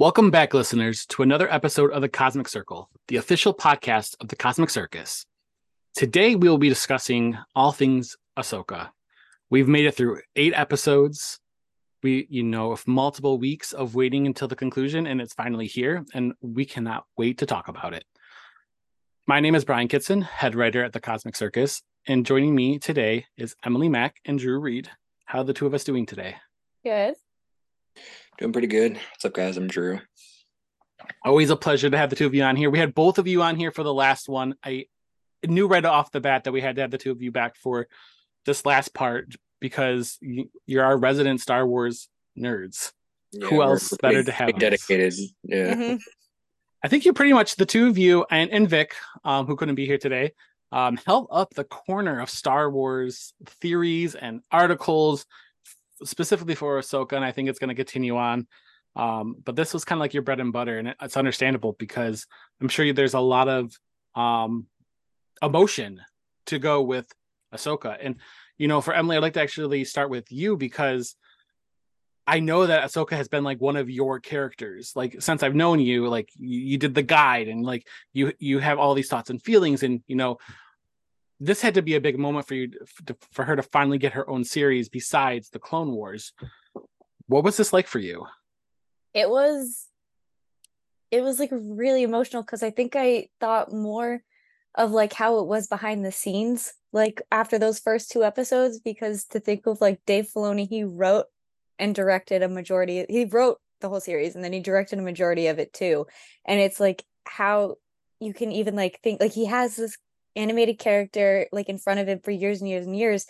Welcome back, listeners, to another episode of the Cosmic Circle, the official podcast of the Cosmic Circus. Today, we will be discussing all things Ahsoka. We've made it through eight episodes. We, you know, of multiple weeks of waiting until the conclusion, and it's finally here, and we cannot wait to talk about it. My name is Brian Kitson, head writer at the Cosmic Circus, and joining me today is Emily Maack and Drew Reed. How are the two of us doing today? Good. Doing pretty good. What's up, guys? I'm Drew. Always a pleasure to have the two of you on here. We had both of you on here for the last one. I knew right off the bat that we had to have the two of you back for this last part because you're our resident Star Wars nerds. Yeah, Who else better to have? pretty on this? dedicated? Yeah. Mhm. I think you're pretty much the two of you and, and Vic, um, who couldn't be here today, um, held up the corner of Star Wars theories and articles specifically for Ahsoka, and I think it's going to continue on. Um, but this was kind of like your bread and butter, and it's understandable because I'm sure there's a lot of um, emotion to go with Ahsoka. And you know, for Emily, I'd like to actually start with you because I know that Ahsoka has been like one of your characters. Like since I've known you, like you, you did the guide and like you you have all these thoughts and feelings and you know this had to be a big moment for you to, for her to finally get her own series besides the Clone Wars. What was this like for you? It was it was like really emotional because I think I thought more of like how it was behind the scenes, like after those first two episodes, because to think of like Dave Filoni, he wrote and directed a majority he wrote the whole series and then he directed a majority of it too. And it's like how you can even like think like he has this animated character like in front of him for years and years and years.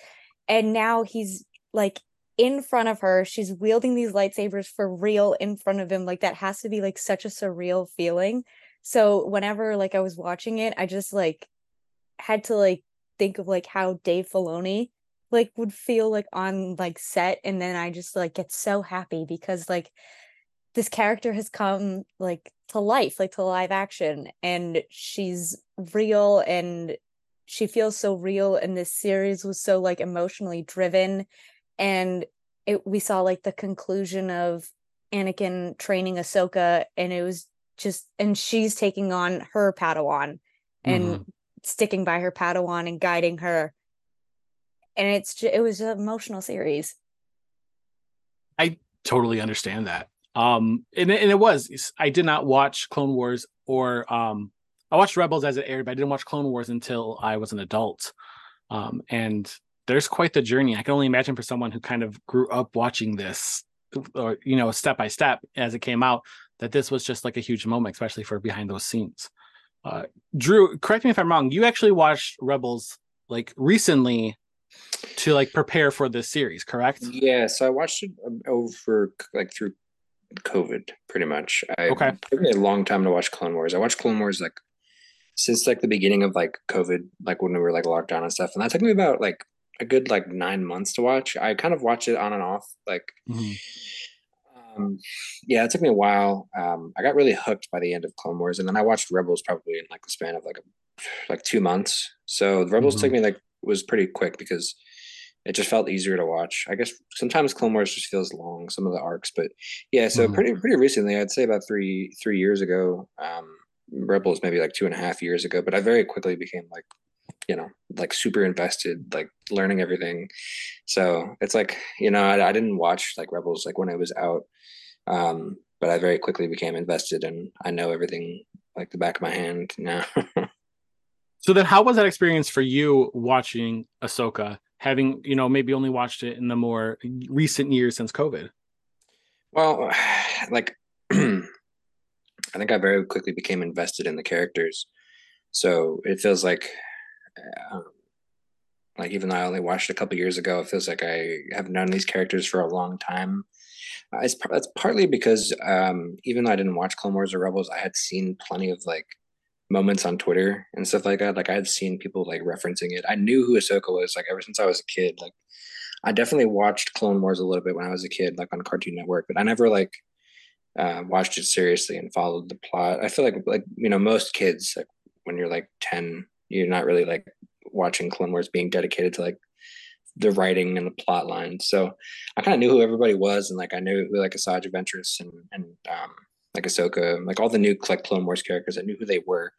And now he's like in front of her. She's wielding these lightsabers for real in front of him. Like that has to be like such a surreal feeling. So whenever like i was watching it i just like had to like think of like how dave filoni like would feel like on like set. And then i just like get so happy because like this character has come like to life like to live action. And she's real and she feels so real and this series was so like emotionally driven and it we saw like the conclusion of Anakin training Ahsoka and it was just and she's taking on her Padawan and Mhm. sticking by her Padawan and guiding her and it's ju- it was an emotional series I totally understand that. Um, and it, and it was. I did not watch Clone Wars or um, I watched Rebels as it aired, but I didn't watch Clone Wars until I was an adult. Um, and there's quite the journey. I can only imagine for someone who kind of grew up watching this, or you know, step by step as it came out, that this was just like a huge moment, especially for behind those scenes. Uh, Drew, correct me if I'm wrong. You actually watched Rebels like recently to like prepare for this series, correct? Yeah. So I watched it um, over like through COVID, pretty much. I, Okay. It took me a long time to watch Clone Wars. I watched Clone Wars like since like the beginning of like COVID, like when we were like locked down and stuff, and that took me about like a good like nine months to watch. I kind of watched it on and off, like Mhm. Um, yeah, it took me a while. Um, I got really hooked by the end of Clone Wars, and then I watched Rebels probably in like the span of like a, like two months. So the Rebels took me like was pretty quick because it just felt easier to watch. I guess sometimes Clone Wars just feels long, some of the arcs, but yeah. So Mhm. pretty pretty recently, I'd say about three three years ago. Um, Rebels maybe like two and a half years ago, but I very quickly became like you know like super invested like learning everything so it's like you know I, I didn't watch like rebels like when it was out um but i very quickly became invested and i know everything like the back of my hand now So then, how was that experience for you watching Ahsoka? Having you know maybe only watched it in the more recent years since COVID. well like i think i very quickly became invested in the characters so it feels like um, like even though i only watched a couple years ago it feels like i have known these characters for a long time Uh, it's, par- that's partly because um, even though I didn't watch Clone Wars or Rebels, I had seen plenty of like moments on Twitter and stuff like that. Like I had seen people like referencing it. I knew who Ahsoka was like ever since I was a kid. Like I definitely watched Clone Wars a little bit when I was a kid, like on Cartoon Network, but I never like uh, watched it seriously and followed the plot. I feel like like you know most kids like when you're like ten, you're not really like watching Clone Wars being dedicated to like the writing and the plot line. So I kind of knew who everybody was, and like I knew like Asajj Ventress and and um, like Ahsoka, like all the new like Clone Wars characters. I knew who they were,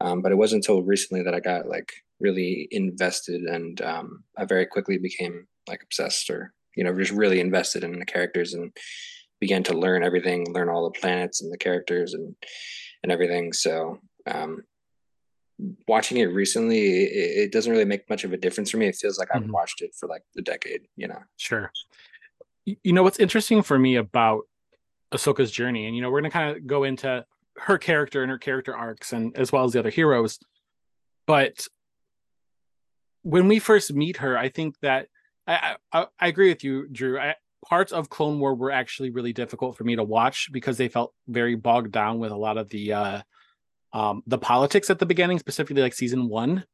um, but it wasn't until recently that I got like really invested, and um, I very quickly became like obsessed, or you know, just really invested in the characters and began to learn everything, learn all the planets and the characters and and everything. So um, watching it recently, it, it, doesn't really make much of a difference for me. It feels like I've mm-hmm. watched it for like a decade, you know. Sure. You know what's interesting for me about Ahsoka's journey, and you know, we're gonna kind of go into her character and her character arcs, and as well as the other heroes. But when we first meet her, I think that I I, I agree with you, Drew. I, parts of Clone War were actually really difficult for me to watch because they felt very bogged down with a lot of the uh, um, the politics at the beginning, specifically like season one.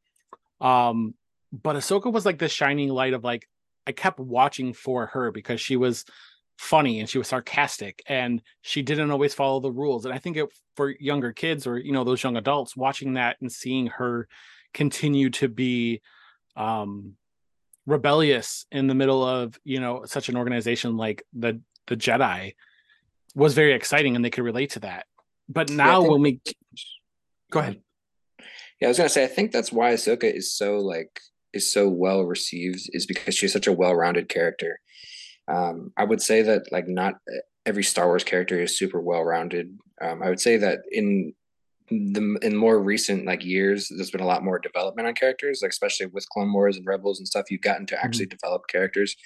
Um, but Ahsoka was like the shining light of like I kept watching for her because she was funny and she was sarcastic and she didn't always follow the rules. And I think it, for younger kids or you know those young adults watching that and seeing her continue to be um rebellious in the middle of you know such an organization like the the Jedi was very exciting and they could relate to that. But now yeah, think... when we go ahead. Yeah, I was gonna say I think that's why Ahsoka is so like is so well received is because she's such a well-rounded character. Um, I would say that like not every Star Wars character is super well-rounded. Um, I would say that in the in more recent like years, there's been a lot more development on characters, like especially with Clone Wars and Rebels and stuff. You've gotten to mm-hmm. actually mm-hmm. develop characters,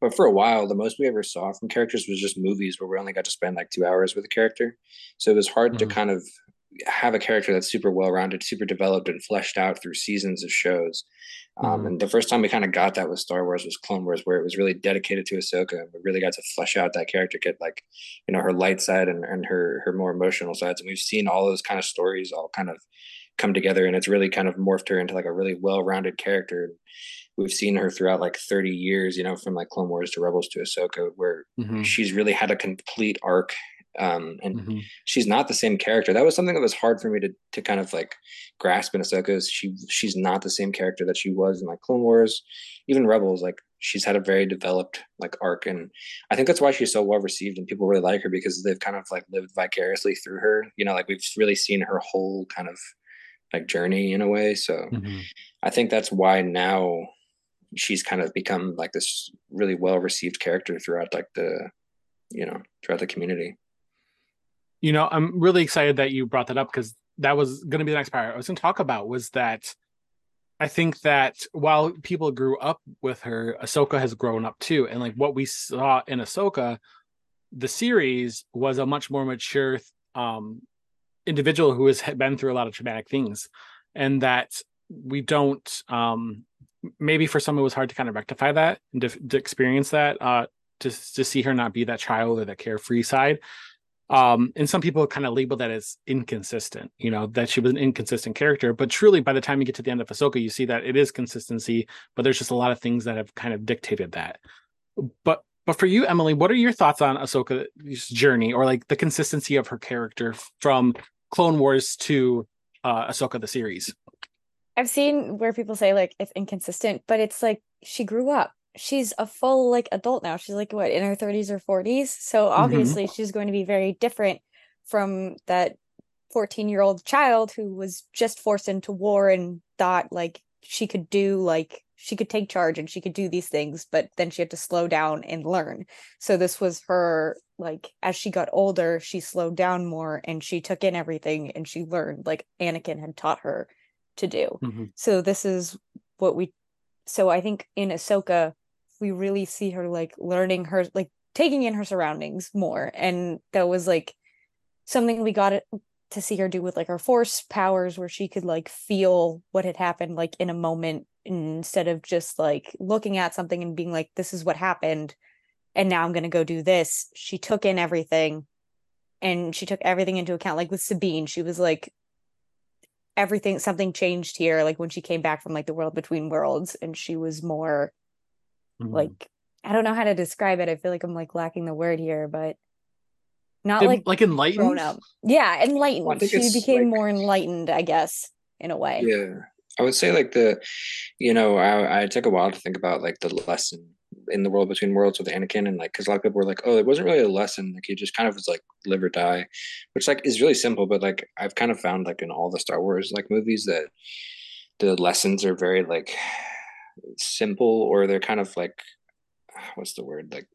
but for a while, the most we ever saw from characters was just movies where we only got to spend like two hours with a character. So it was hard mm-hmm. to kind of have a character that's super well rounded, super developed, and fleshed out through seasons of shows. Um, mm-hmm. and the first time we kind of got that with Star Wars was Clone Wars, where it was really dedicated to Ahsoka, and we really got to flesh out that character, get like, you know, her light side and, and her her more emotional sides. And we've seen all those kind of stories all kind of come together, and it's really kind of morphed her into like a really well rounded character. We've seen her throughout like 30 years, you know, from like Clone Wars to Rebels to Ahsoka, where mm-hmm. she's really had a complete arc um, and mm-hmm. she's not the same character. That was something that was hard for me to to kind of like grasp in Ahsoka. Is she she's not the same character that she was in like Clone Wars, even Rebels. Like she's had a very developed like arc, and I think that's why she's so well received and people really like her because they've kind of like lived vicariously through her. You know, like we've really seen her whole kind of like journey in a way. So mm-hmm. I think that's why now she's kind of become like this really well received character throughout like the you know throughout the community you know, I'm really excited that you brought that up because that was going to be the next part I was going to talk about was that I think that while people grew up with her, Ahsoka has grown up too. And like what we saw in Ahsoka, the series was a much more mature um, individual who has been through a lot of traumatic things. And that we don't, um, maybe for some it was hard to kind of rectify that and to, to experience that, uh, to, to see her not be that child or that carefree side um and some people kind of label that as inconsistent you know that she was an inconsistent character but truly by the time you get to the end of Ahsoka you see that it is consistency but there's just a lot of things that have kind of dictated that. But but for you Emily what are your thoughts on Ahsoka's journey or like the consistency of her character from Clone Wars to uh Ahsoka the series? I've seen where people say like it's inconsistent but it's like she grew up she's a full like adult now. She's like what in her 30s or 40s. So mm-hmm. obviously mm-hmm. she's going to be very different from that 14 year old child who was just forced into war and thought like she could do like she could take charge and she could do these things but then she had to slow down and learn so this was her like as she got older she slowed down more and she took in everything and she learned like anakin had taught her to do mm-hmm. so this is what we so i think in ahsoka we really see her like learning her like taking in her surroundings more. And that was like something we got to see her do with like her force powers where she could like feel what had happened like in a moment instead of just like looking at something and being like this is what happened and now I'm going to go do this. She took in everything and she took everything into account. Like with Sabine she was like everything something changed here like when she came back from like the world between worlds and she was more mm-hmm. like I don't know how to describe it. I feel like I'm like lacking the word here, but not like like enlightened. Up. Yeah, enlightened. Well, she became like, more enlightened, I guess, in a way. Yeah, I would say like the, you know, I I took a while to think about like the lesson in the world between worlds with Anakin, and like because a lot of people were like, oh, it wasn't really a lesson. Like he just kind of was like live or die, which like is really simple. But like I've kind of found like in all the Star Wars like movies that the lessons are very like simple or they're kind of like what's the word like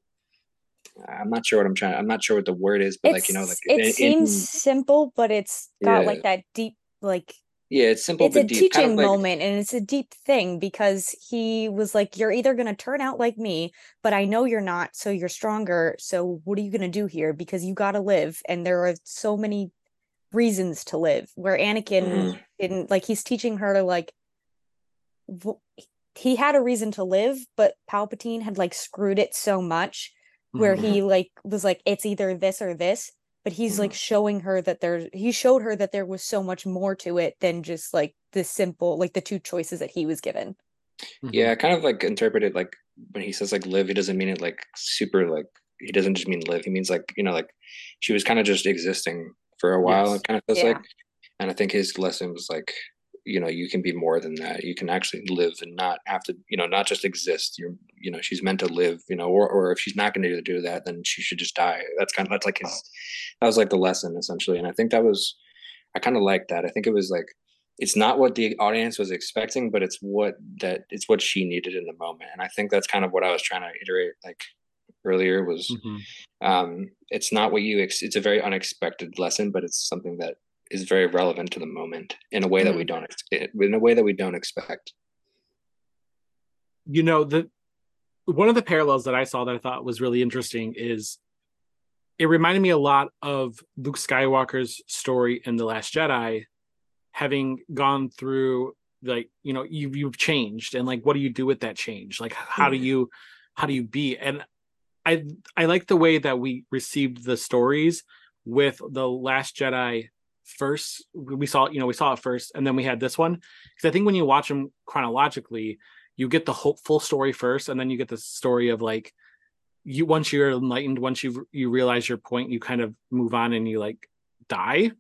I'm not sure what I'm trying. I'm not sure what the word is, but it's, like you know, like it in, seems simple, but it's got Yeah. like that deep, like yeah, it's simple it's a deep. teaching kind of like, moment, and it's a deep thing because he was like, "You're either gonna turn out like me, but I know you're not, so you're stronger. So what are you gonna do here? Because you gotta live, and there are so many reasons to live." Where Anakin Mhm. didn't like, he's teaching her to like. V- He had a reason to live, but Palpatine had like screwed it so much where Mhm. he like was like it's either this or this but he's like showing her that there he showed her that there was so much more to it than just like the simple like the two choices that he was given Mhm. yeah, kind of like interpret it like when he says like live, he doesn't mean it like super like he doesn't just mean live. He means like you know like she was kind of just existing for a while. Yes. It kind of feels Yeah. like, and I think his lesson was like you know you can be more than that. You can actually live and not have to you know not just exist. You're you know she's meant to live. You know, or or if she's not going to do that, then she should just die. That's kind of that's like his that was like the lesson essentially, and I think that was I kind of liked that. I think it was like it's not what the audience was expecting, but it's what that it's what she needed in the moment. And I think that's kind of what I was trying to iterate like earlier was Mhm. um it's not what you ex- it's a very unexpected lesson, but it's something that is very relevant to the moment in a way that we don't ex- in a way that we don't expect. you know the one of the parallels that I saw that I thought was really interesting is it reminded me a lot of Luke Skywalker's story in The Last Jedi, having gone through like you know you you've changed and like what do you do with that change? Like how do Mhm. you how do you be? And I I like the way that we received the stories with The Last Jedi first. We saw you know we saw it first, and then we had this one because I think when you watch them chronologically, you get the whole full story first, and then you get the story of like you once you're enlightened, once you you realize your point, you kind of move on and you like die.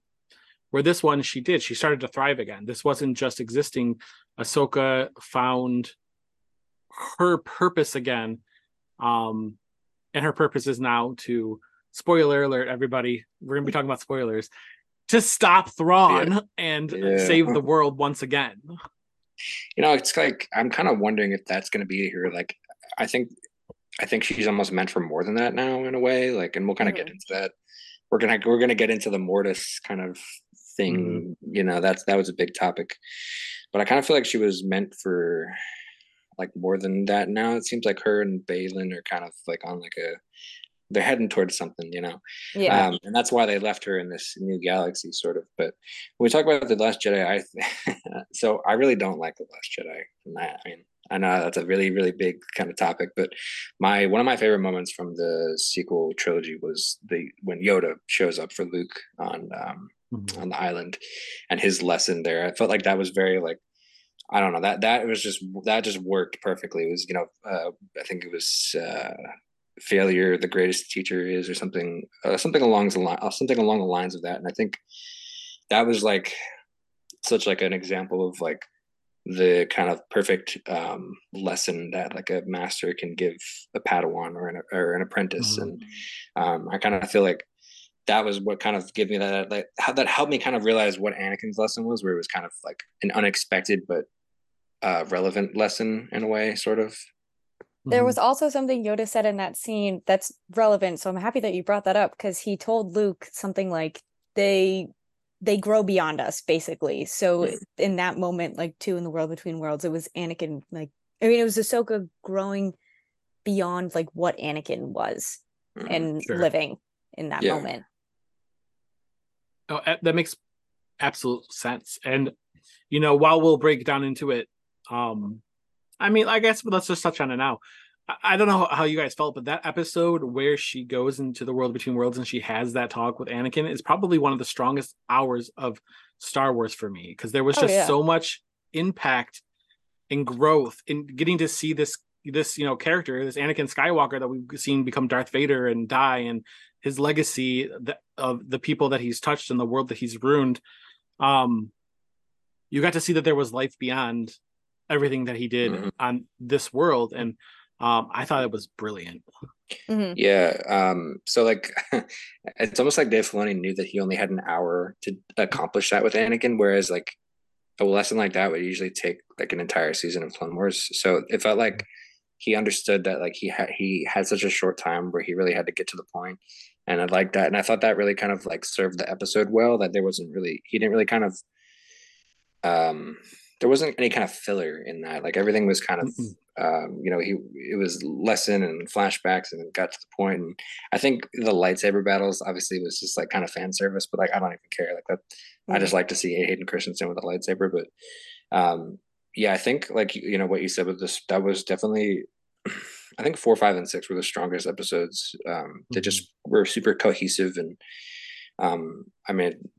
Where this one she did, she started to thrive again. This wasn't just existing. Ahsoka found her purpose again. Um, and her purpose is now to spoiler alert, everybody. We're gonna be talking about spoilers to stop Thrawn and Yeah. save the world once again. You know, it's like I'm kind of wondering if that's going to be here. Like, I think, I think she's almost meant for more than that now, in a way. Like, and we'll kind of get Mhm. into that. We're gonna we're gonna get into the Mortis kind of thing. You know, that's that was a big topic, but I kind of feel like she was meant for like more than that. Now it seems like her and Baylan are kind of like on like a they're heading towards something. You know, yeah um, and that's why they left her in this new galaxy, sort of. But when we talk about the Last Jedi, I so I really don't like the Last Jedi. And I, I mean, I know that's a really, really big kind of topic, but my one of my favorite moments from the sequel trilogy was the when Yoda shows up for Luke on um, on the island, and his lesson there. I felt like that was very like. I don't know that that was just that just worked perfectly. It was you know uh, I think it was uh, failure the greatest teacher is or something uh, something along the line something along the lines of that. And i think that was like such like an example of like the kind of perfect um, lesson that like a master can give a padawan or an, or an apprentice. Mhm. and um, i kind of feel like that was what kind of gave me that like how that helped me kind of realize what anakin's lesson was where it was kind of like an unexpected but uh, relevant lesson in a way sort of There was also something Yoda said in that scene that's relevant. So I'm happy that you brought that up because he told Luke something like they they grow beyond us, basically. So in that moment, like two in the world between worlds, it was Anakin like I mean it was Ahsoka growing beyond like what Anakin was Mhm. and Sure. living in that Yeah. moment. Oh, that makes absolute sense. And you know, while we'll break down into it, um, I mean, I guess let's just touch on it now. I, don't know how you guys felt, but that episode where she goes into the world between worlds and she has that talk with Anakin is probably one of the strongest hours of Star Wars for me because there was Oh, just yeah. so much impact and growth in getting to see this this you know character this Anakin Skywalker that we've seen become Darth Vader and die and his legacy the, of the people that he's touched and the world that he's ruined um you got to see that there was life beyond everything that he did Mhm. on this world and Um, I thought it was brilliant. Mhm. Yeah. Um, so like it's almost like Dave Filoni knew that he only had an hour to accomplish that with Anakin, whereas like a lesson like that would usually take like an entire season of Clone Wars. So it felt like he understood that like he had he had such a short time where he really had to get to the. And I liked that. And I thought that really kind of like served the episode well, that there wasn't really he didn't really kind of um there wasn't any kind of filler in that. Like everything was kind of Mm-mm. um, you know, he it was lesson and flashbacks and it got to the point. And I think the lightsaber battles obviously was just like kind of fan service, but like I don't even care. Like that I just like to see Hayden Christensen with a lightsaber. But um yeah, I think like you know what you said with this that was definitely I think four, five, and six were the strongest episodes. Um they just were super cohesive and um I mean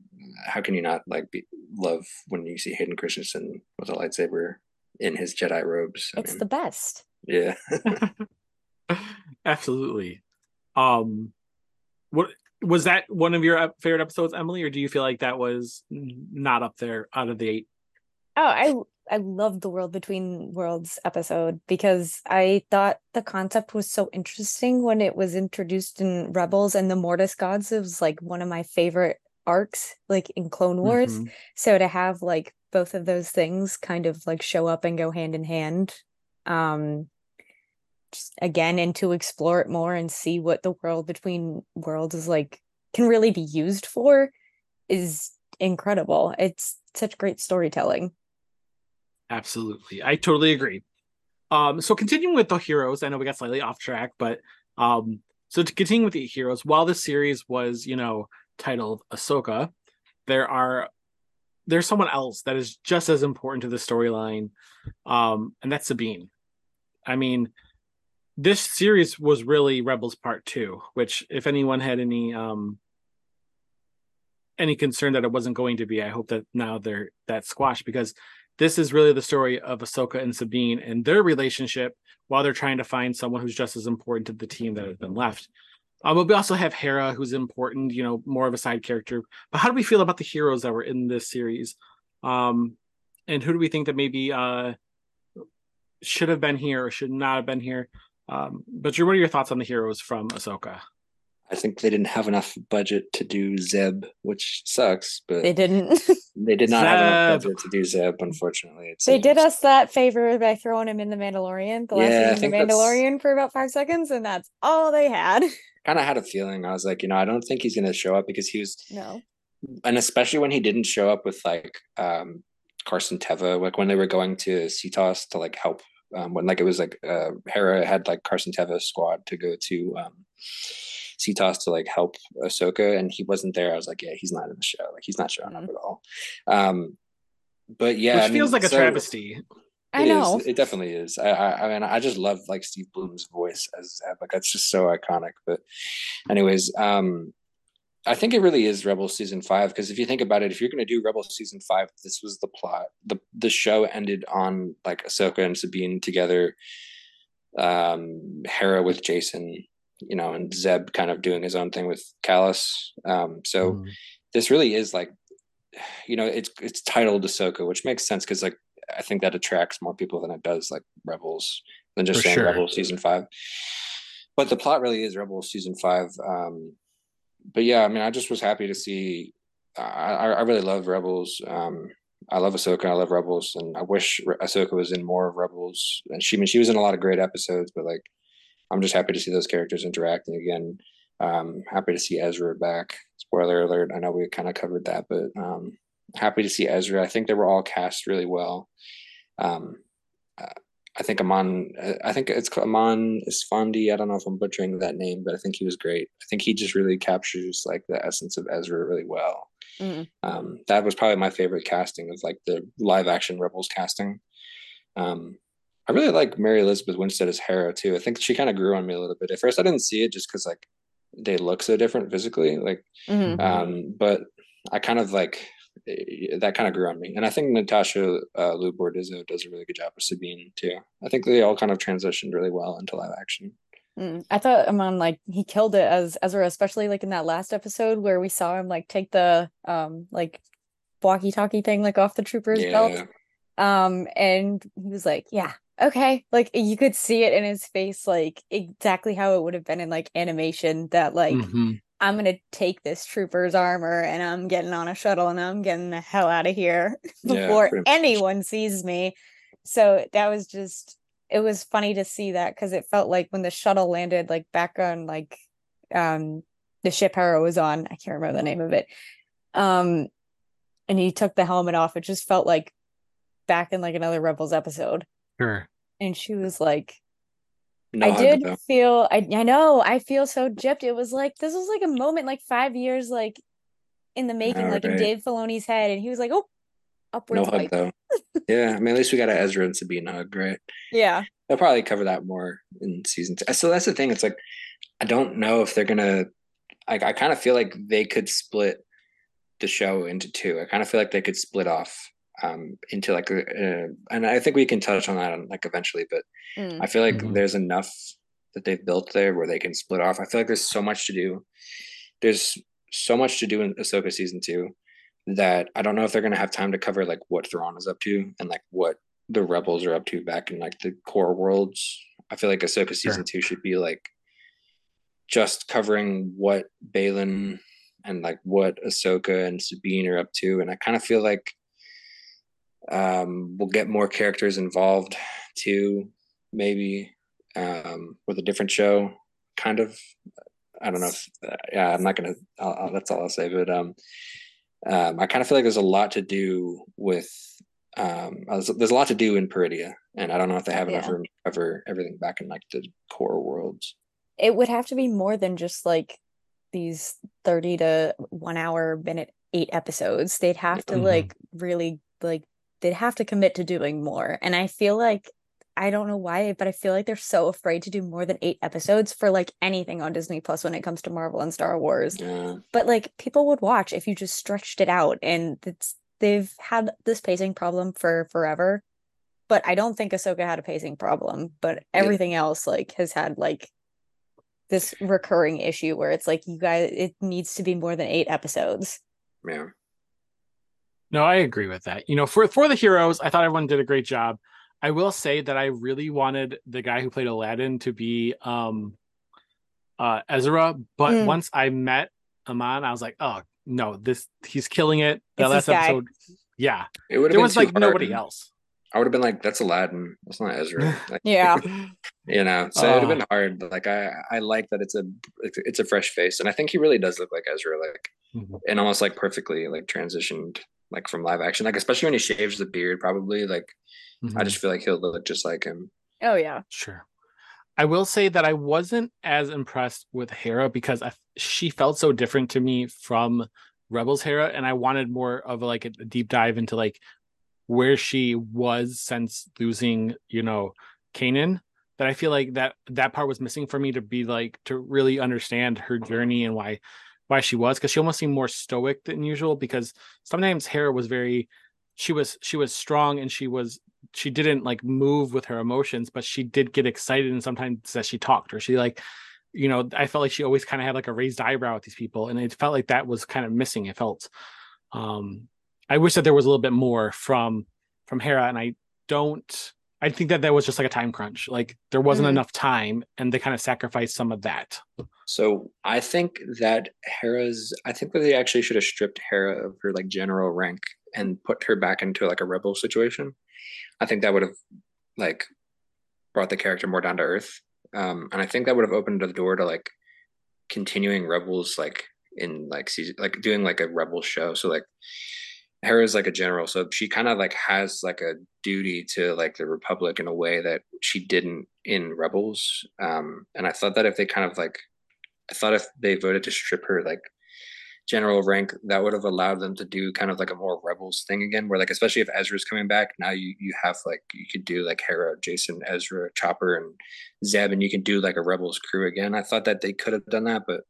how can you not like be love when you see Hayden Christensen with a lightsaber in his Jedi robes? I It's mean, the best. yeah. Absolutely. Um, what was that one of your favorite episodes, Emily, or do you feel like that was not up there out of the eight? Oh, I I loved the World Between Worlds episode because I thought the concept was so interesting when it was introduced in Rebels and the Mortis Gods. It was like one of my favorite arcs, like in Clone Wars. Mhm. So to have like both of those things kind of like show up and go hand in hand, um, just again, and to explore it more and see what the World Between Worlds is like can really be used for is incredible. It's such great storytelling. Absolutely. I totally agree. Um, so continuing with the heroes, I know we got slightly off track, but um, so to continue with the heroes, while this series was, you know, titled Ahsoka, there are there's someone else that is just as important to the storyline, um, and that's Sabine. I mean, this series was really Rebels Part Two, which, if anyone had any um any concern that it wasn't going to be, I hope that now they're that squashed because this is really the story of Ahsoka and Sabine and their relationship while they're trying to find someone who's just as important to the team that has been left. Um, but we also have Hera, who's important, you know, more of a side character. But how do we feel about the heroes that were in this series? Um, and who do we think that maybe uh, should have been here or should not have been here? Um, but Drew, what are your thoughts on the heroes from Ahsoka? I think they didn't have enough budget to do Zeb, which sucks, but They didn't. they did not have enough budget to do Zeb, unfortunately. It they did us that favor by throwing him in the Mandalorian, the last Yeah, I season of think the that's- Mandalorian for about five seconds, and that's all they had. kind of had a feeling. I was like, you know, I don't think he's going to show up because he was, No. and especially when he didn't show up with like um, Carson Teva, like when they were going to Seatos to like help. Um, when like it was like uh, Hera had like Carson Teva's squad to go to um, Seatos to like help Ahsoka, and he wasn't there. I was like, yeah, he's not in the show. Like he's not showing up Mhm. at all. Um, but yeah, Which I mean, feels like a so- travesty. I It is. know. It definitely is. I, I, I mean, I just love like Steve Blum's voice as Zeb. Like that's just so iconic. But, anyways, um, I think it really is Rebel season five because if you think about it, if you're going to do Rebel season five, this was the plot. the The show ended on like Ahsoka and Sabine together, um, Hera with Jacen, you know, and Zeb kind of doing his own thing with Kallus. Um, so Mhm. this really is like you know it's it's titled Ahsoka, which makes sense because like I think that attracts more people than it does like Rebels than just For saying sure. Rebels season five. But the plot really is Rebels season five. Um, but yeah, I mean, I just was happy to see. I, I really love Rebels. Um, I love Ahsoka. I love Rebels, and I wish Ahsoka was in more of Rebels. And she, I mean, she was in a lot of great episodes, but like, I'm just happy to see those characters interacting again. Um, happy to see Ezra back. Spoiler alert! I know we kind of covered that, but um, happy to see Ezra. I think they were all cast really well. Um, uh, I think Amon. uh, I think it's Amon Esfandi. I don't know if I'm butchering that name, but I think he was great. I think he just really captures like the essence of Ezra really well. Mm. Um, that was probably my favorite casting of like the live action Rebels casting. Um, I really like Mary Elizabeth Winstead as Hera too. I think she kind of grew on me a little bit. At first, I didn't see it just because like they look so different physically. Like, Mhm. um, but I kind of like that kind of grew on me. And I think Natasha uh, Liu Bordizzo does a really good job with Sabine too. I think they all kind of transitioned really well into live action. Mm. I thought Amon like he killed it as Ezra, especially like in that last episode where we saw him like take the um like walkie-talkie thing like off the trooper's belt. Um, and he was like, Yeah, okay. Like you could see it in his face, like exactly how it would have been in like animation that like Mhm. I'm gonna take this trooper's armor and I'm getting on a shuttle and I'm getting the hell out of here Yeah, before pretty much. anyone sees me. So that was just it was funny to see that because it felt like when the shuttle landed like back on like um the ship Hera was on, I can't remember the name of it. Um and he took the helmet off, it just felt like back in like another Rebels episode. Sure. And she was like, No I did feel I I know I feel so gypped. It was like this was like a moment like five years like in the making, know, like in? Dave Filoni's head, and he was like, "Oh, No upwards hug fight." though. yeah, I mean at least we got an Ezra and Sabine hug, right? Yeah, They'll probably cover that more in season two. So that's the thing. It's like I don't know if they're gonna. Like I kind of feel like they could split the show into two. I kind of feel like they could split off um into like uh, and I think we can touch on that like eventually. But Mm. I feel like Mhm. there's enough that they've built there where they can split off. I feel like there's so much to do. There's so much to do in Ahsoka season two that I don't know if they're gonna have time to cover like what Thrawn is up to and like what the rebels are up to back in like the core worlds. I feel like Ahsoka season two should be like just covering what Baylan and like what Ahsoka and Sabine are up to. And I kind of feel like um we'll get more characters involved too, maybe um with a different show, kind of. I don't know if uh, yeah, I'm not gonna. I'll, I'll, that's all I'll say. But um, um, I kind of feel like there's a lot to do with um, there's, there's a lot to do in Peridea, and I don't know if they have enough room to cover everything back in like the core worlds. it would have to be more than just like these thirty to one hour minute eight episodes. They'd have to Mhm. like really like they'd have to commit to doing more. And I feel like I don't know why, but I feel like they're so afraid to do more than eight episodes for like anything on Disney Plus when it comes to Marvel and Star Wars. Yeah, but like people would watch if you just stretched it out and it's they've had this pacing problem for forever but i don't think ahsoka had a pacing problem but Yeah. everything else like has had like this recurring issue where it's like you guys it needs to be more than eight episodes yeah, No, I agree with that. You know, for for the heroes, I thought everyone did a great job. I will say that I really wanted the guy who played Aladdin to be um uh Ezra, but Mm. once I met Aman, I was like, oh no, this he's killing it. That It's last this guy. episode, yeah, it would have there been was like hard, nobody and else. I would have been like, "That's Aladdin. That's not Ezra." Like, yeah you know, so it would have Oh. been hard. But like, I I like that it's a it's a fresh face, and I think he really does look like Ezra, like Mhm. and almost like perfectly like transitioned like from live action, like especially when he shaves the beard, probably like I Mhm. just feel like he'll look just like him. oh yeah Sure. I will say that I wasn't as impressed with Hera because I, she felt so different to me from Rebels Hera, and I wanted more of like a, a deep dive into like where she was since losing, you know, Kanan. That I feel like that that part was missing for me to be like to really understand her journey and why why she was because she almost seemed more stoic than usual because sometimes Hera was very she was she was strong and she was she didn't like move with her emotions, but she did get excited and sometimes that she talked or she like, you know, I felt like she always kind of had like a raised eyebrow with these people, and it felt like that was kind of missing. It felt, um, I wish that there was a little bit more from from Hera, and I don't. I think that that was just like a time crunch. Like there wasn't Mhm. enough time, and they kind of sacrificed some of that. So I think that Hera's I think that they actually should have stripped Hera of her like general rank and put her back into like a rebel situation. I think that would have like brought the character more down to earth. Um and I think that would have opened the door to like continuing rebels like in like season like doing like a rebel show. So like Hera's like a general, so she kind of like has like a duty to like the Republic in a way that she didn't in Rebels. Um, and I thought that if they kind of like, I thought if they voted to strip her like general rank, that would have allowed them to do kind of like a more Rebels thing again, where like especially if Ezra's coming back, now you you have like you could do like Hera, Jacen, Ezra, Chopper, and Zeb, and you can do like a Rebels crew again. I thought that they could have done that, but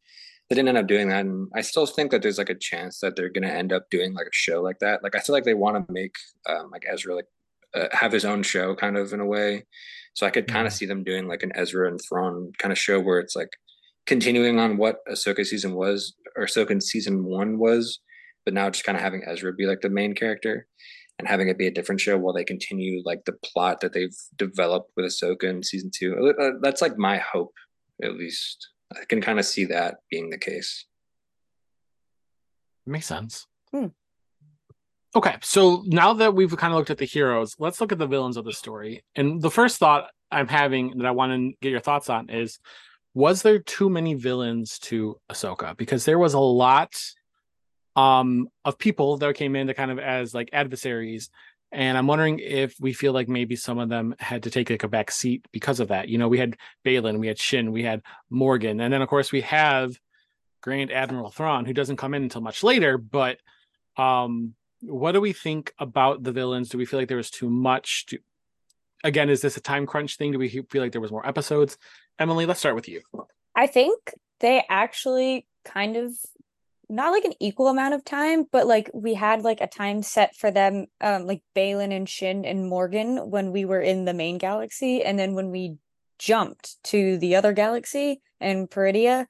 they didn't end up doing that and i still think that there's like a chance that they're going to end up doing like a show like that like i feel like they want to make um, like ezra like uh, have his own show kind of in a way so i could kind of Mhm. see them doing like an ezra and Thrawn kind of show where it's like continuing on what ahsoka season was or ahsoka season one was but now just kind of having ezra be like the main character and having it be a different show while they continue like the plot that they've developed with Ahsoka in season two. Uh, that's like my hope, at least. I can kind of see that being the case. Makes sense. Hmm. Okay, so now that we've kind of looked at the heroes, let's look at the villains of the story. And the first thought I'm having that I want to get your thoughts on is was there too many villains to Ahsoka? Because there was a lot um of people that came in to kind of as like adversaries. And I'm wondering if we feel like maybe some of them had to take like a back seat because of that. You know, we had Baylan, we had Shin, we had Morgan, and then of course we have Grand Admiral Thrawn, who doesn't come in until much later. But um, what do we think about the villains? Do we feel like there was too much? To... Again, is this a time crunch thing? Do we feel like there was more episodes? Emily, let's start with you. I think they actually kind of not like an equal amount of time, but like we had like a time set for them, um, like Baylan and Shin and Morgan when we were in the main galaxy, and then when we jumped to the other galaxy and Peridea,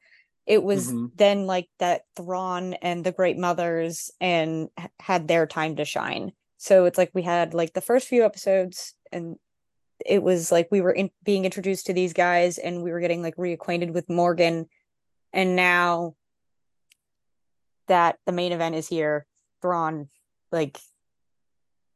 it was mm-hmm. then like that Thrawn and the Great Mothers and had their time to shine. So it's like we had like the first few episodes and it was like we were in, being introduced to these guys and we were getting like reacquainted with Morgan and now that the main event is here Thrawn like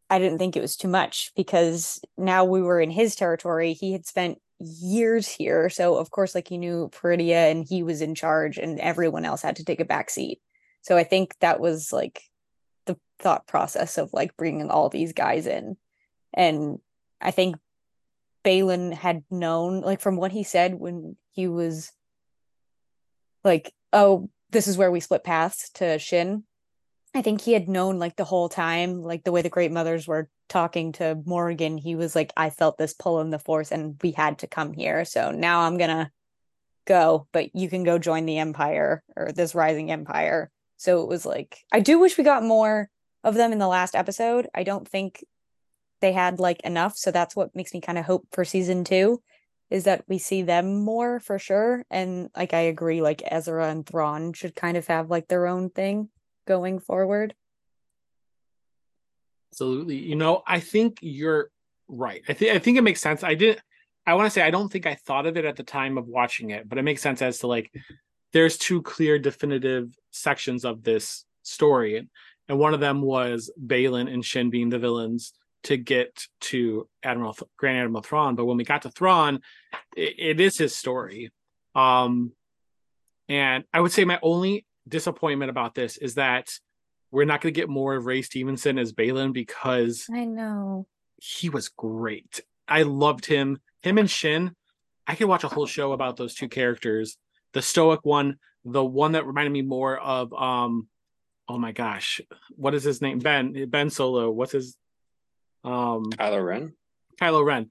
I didn't think it was too much because now we were in his territory. He had spent years here. So of course, like he knew Peridea and he was in charge and everyone else had to take a back seat. So I think that was like the thought process of like bringing all these guys in. And I think Baylan had known, like from what he said when he was like, oh, this is where we split paths to Shin. I think he had known like the whole time, like the way the great mothers were talking to Morgan, he was like, I felt this pull in the force and we had to come here. So now I'm to go, but you can go join the empire or this rising empire. So it was like, I do wish we got more of them in the last episode. I don't think they had like enough. So that's what makes me kind of hope for season two is that we see them more for sure. And like, I agree, like Ezra and Thrawn should kind of have like their own thing going forward. Absolutely. You know, I think you're right. I think I think it makes sense. I didn't I want to say I don't think I thought of it at the time of watching it, but it makes sense as to like there's two clear definitive sections of this story. And, one of them was Baylan and Shin being the villains to get to Admiral Grand Admiral Thrawn. But when we got to Thrawn, it, it is his story. Um and I would say my only disappointment about this is that we're not going to get more of Ray Stevenson as Baylan because I know he was great. I loved him. Him and Shin. I could watch a whole show about those two characters. The stoic one, the one that reminded me more of um oh my gosh, what is his name? Ben Ben Solo. What's his um Kylo Ren? Kylo Ren.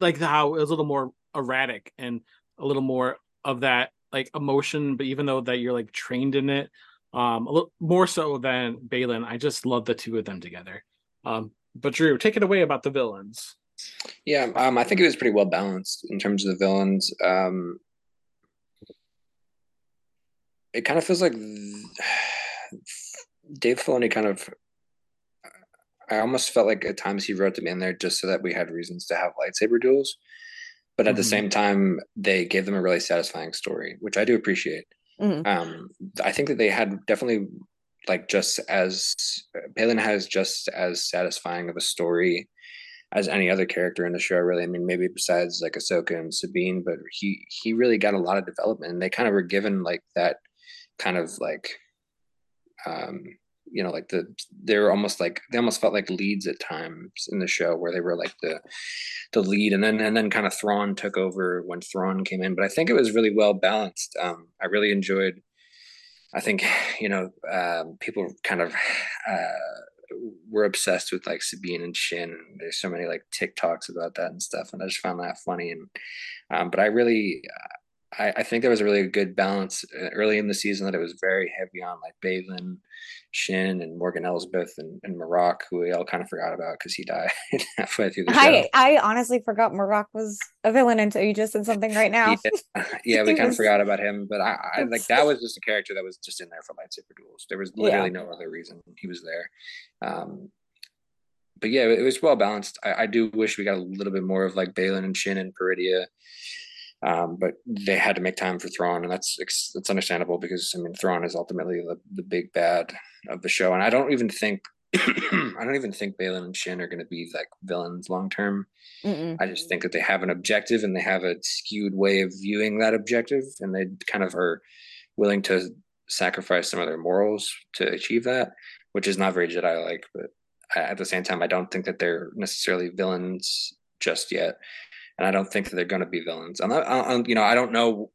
Like how it was a little more erratic and a little more of that like emotion, but even though that you're like trained in it, um, a little more so than Baylan. I just love the two of them together. Um, but Drew, take it away about the villains. Yeah, um, I think it was pretty well balanced in terms of the villains. Um, it kind of feels like Dave Filoni kind of. I almost felt like at times he wrote them in there just so that we had reasons to have lightsaber duels, but at mm-hmm. the same time they gave them a really satisfying story, which I do appreciate. Mm-hmm. Um, I think that they had definitely like just as Baylan has just as satisfying of a story as any other character in the show. Really, I mean, maybe besides like Ahsoka and Sabine, but he he really got a lot of development, and they kind of were given like that kind of like um you know like the they were almost like they almost felt like leads at times in the show where they were like the the lead and then and then kind of Thrawn took over when Thrawn came in but I think it was really well balanced. Um I really enjoyed I think you know um people kind of uh were obsessed with like Sabine and Shin. There's so many like TikToks about that and stuff and I just found that funny and um but I really I, I, think there was a really good balance uh, early in the season that it was very heavy on like Baylan, Shin, and Morgan Elsbeth and, and Marrok, who we all kind of forgot about because he died halfway through the show. I, I honestly forgot Marrok was a villain until you just said something right now. yeah, yeah we kind of forgot about him, but I, I, like that was just a character that was just in there for lightsaber duels. There was literally yeah. no other reason he was there. Um, but yeah, it was well balanced. I, I, do wish we got a little bit more of like Baylan and Shin and Peridea. Um, but they had to make time for Thrawn, and that's that's understandable because I mean Thrawn is ultimately the, the big bad of the show, and I don't even think I don't even think Baylan and Shin are going to be like villains long term. I just think that they have an objective and they have a skewed way of viewing that objective, and they kind of are willing to sacrifice some of their morals to achieve that, which is not very Jedi like. But at the same time, I don't think that they're necessarily villains just yet, and I don't think that they're going to be villains. I'm not, I'm, you know, I don't know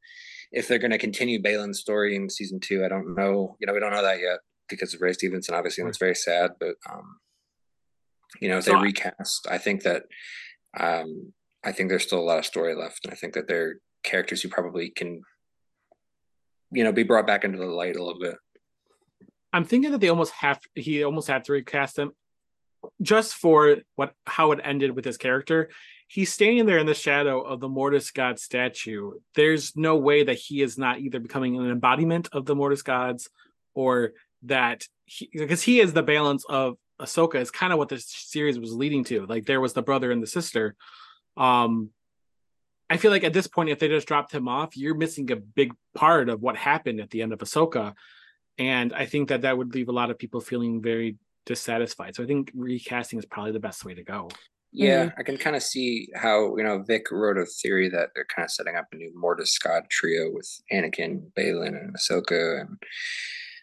if they're going to continue Baylan's story in season two. I don't know. You know, we don't know that yet because of Ray Stevenson, obviously, and it's very sad. But um, you know, if they recast, I think that um, I think there's still a lot of story left, and I think that they're characters who probably can, you know, be brought back into the light a little bit. I'm thinking that they almost have he almost had to recast him just for what how it ended with his character. He's standing there in the shadow of the Mortis God statue. There's no way that he is not either becoming an embodiment of the Mortis gods or that he, because he is the balance of Ahsoka is kind of what this series was leading to. Like there was the brother and the sister. Um I feel like at this point, if they just dropped him off, you're missing a big part of what happened at the end of Ahsoka. And I think that that would leave a lot of people feeling very dissatisfied. So I think recasting is probably the best way to go. Yeah, mm-hmm. I can kind of see how you know Vic wrote a theory that they're kind of setting up a new Mortis God trio with Anakin, Baylan, and Ahsoka, and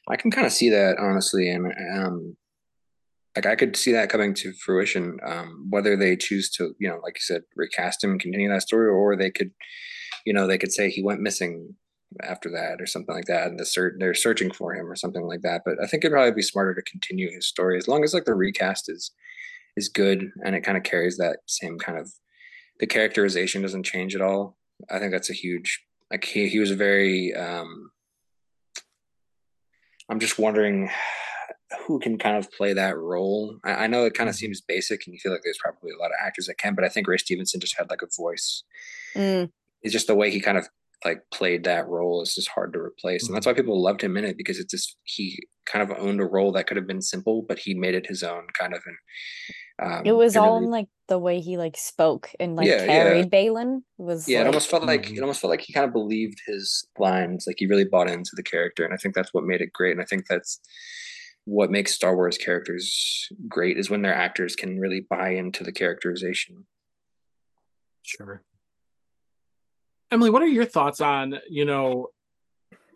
I can kind of see that honestly, and um, like I could see that coming to fruition. Um, whether they choose to, you know, like you said, recast him, continue that story, or they could, you know, they could say he went missing after that or something like that, and the ser- they're searching for him or something like that. But I think it'd probably be smarter to continue his story as long as like the recast is is good and it kind of carries that same kind of the characterization doesn't change at all. I think that's a huge like he he was a very um I'm just wondering who can kind of play that role. I, I know it kind of mm-hmm. seems basic, and you feel like there's probably a lot of actors that can, but I think Ray Stevenson just had like a voice. Mm. It's just the way he kind of like played that role is just hard to replace, and that's why people loved him in it because it's just he kind of owned a role that could have been simple, but he made it his own kind of. And um, it was all really, in like the way he like spoke and like yeah, carried yeah. Baylan was yeah like, it almost felt like mm-hmm. it almost felt like he kind of believed his lines like he really bought into the character and I think that's what made it great and I think that's what makes Star Wars characters great is when their actors can really buy into the characterization. Sure. Emily, what are your thoughts on, you know,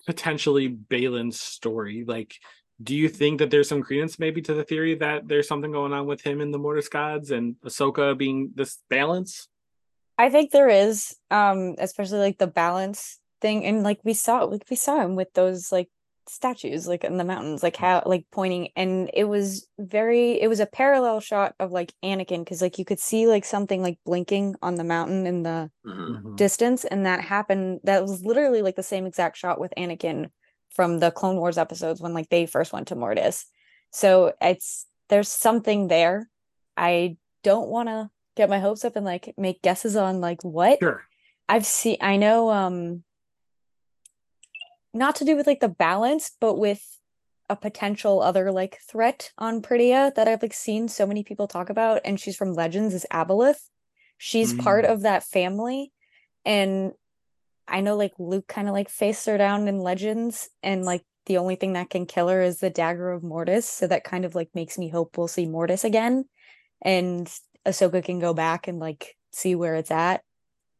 potentially Baylan's story? Like, do you think that there's some credence maybe to the theory that there's something going on with him and the Mortis gods and Ahsoka being this balance? I think there is, um, especially like the balance thing, and like we saw, like we saw him with those like statues, like in the mountains, like how like pointing, and it was very, it was a parallel shot of like Anakin because like you could see like something like blinking on the mountain in the mm-hmm. mm-hmm. distance, and that happened. That was literally like the same exact shot with Anakin from the Clone Wars episodes when like they first went to Mortis. So it's there's something there. I don't want to get my hopes up and like make guesses on like what. Sure. I've seen I know um not to do with like the balance, but with a potential other like threat on Peridea that I've like seen so many people talk about, and she's from Legends is Abeloth. She's mm. part of that family. And I know like Luke kind of like faced her down in Legends, and like the only thing that can kill her is the dagger of Mortis. So that kind of like makes me hope we'll see Mortis again, and Ahsoka can go back and like see where it's at.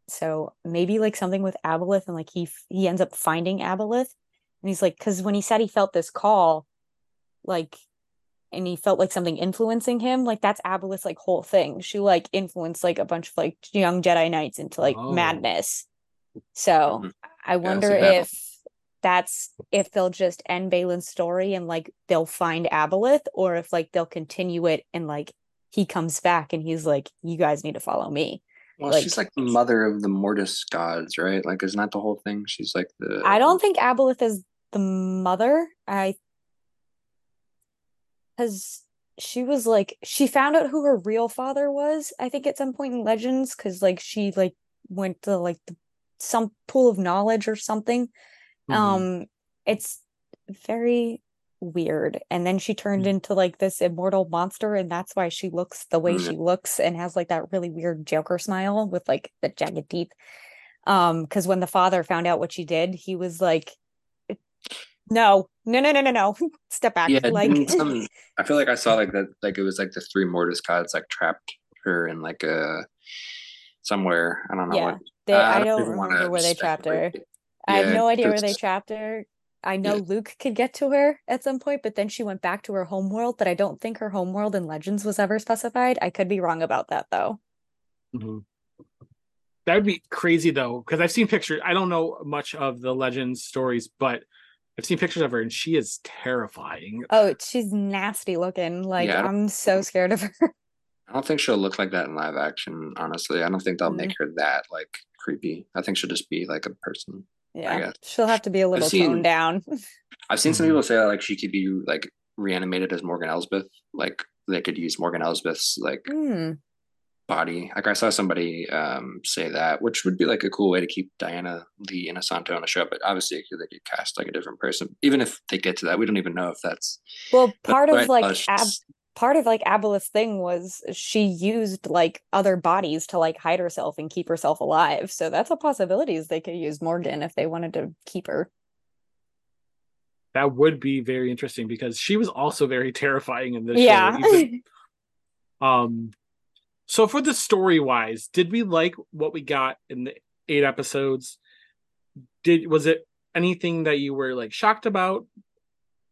So maybe like something with Abeloth, and like he he ends up finding Abeloth, and he's like, because when he said he felt this call, like and he felt like something influencing him like that's Abeloth's like whole thing she like influenced like a bunch of like young jedi knights into like oh. madness so mm-hmm. I wonder yeah, if that's if they'll just end Baylan's story and like they'll find Abeloth, or if like they'll continue it and like he comes back and he's like, "You guys need to follow me." Well, like, she's like the mother of the Mortis gods, right? Like, isn't that the whole thing? She's like the. I don't think Abeloth is the mother. I because she was like she found out who her real father was. I think at some point in Legends, because like she like went to like the some pool of knowledge or something. Mm-hmm. Um, it's very weird. And then she turned Mm. into like this immortal monster, and that's why she looks the way Mm. she looks and has like that really weird Joker smile with like the jagged teeth. Um, because when the father found out what she did, he was like, No, no, no, no, no, no. Step back. Yeah, like some, I feel like I saw like that, like it was like the three mortis gods like trapped her in like a somewhere. I don't know Yeah, what. they, uh, I don't even wanna remember where they trapped her. speculate. I have no idea where they trapped her. I know Yeah. Luke could get to her at some point, but then she went back to her homeworld. But I don't think her homeworld in Legends was ever specified. I could be wrong about that though. Mhm. That would be crazy though, because I've seen pictures. I don't know much of the Legends stories, but I've seen pictures of her and she is terrifying. Oh, she's nasty looking. Like I don't- I'm so scared of her. I don't think she'll look like that in live action. Honestly, I don't think they'll Mm. make her that like creepy. I think she'll just be like a person. Yeah, guess. she'll have to be a little seen- toned down. I've seen some Mhm. people say that, like she could be like reanimated as Morgan Elsbeth. Like they could use Morgan Elsbeth's like Hmm. body. Like I saw somebody um say that, which would be like a cool way to keep Diana Lee Inosanto on the show. But obviously, they could- cast like a different person. Even if they get to that, we don't even know if that's Well, part Right, of like uh, Ab- just- part of like Abeloth's thing was she used like other bodies to like hide herself and keep herself alive. So that's a possibility is they could use Morgan if they wanted to keep her. That would be very interesting because she was also very terrifying in this yeah. show. even- um so for the story wise, did we like what we got in the eight episodes? Did was it anything that you were like shocked about?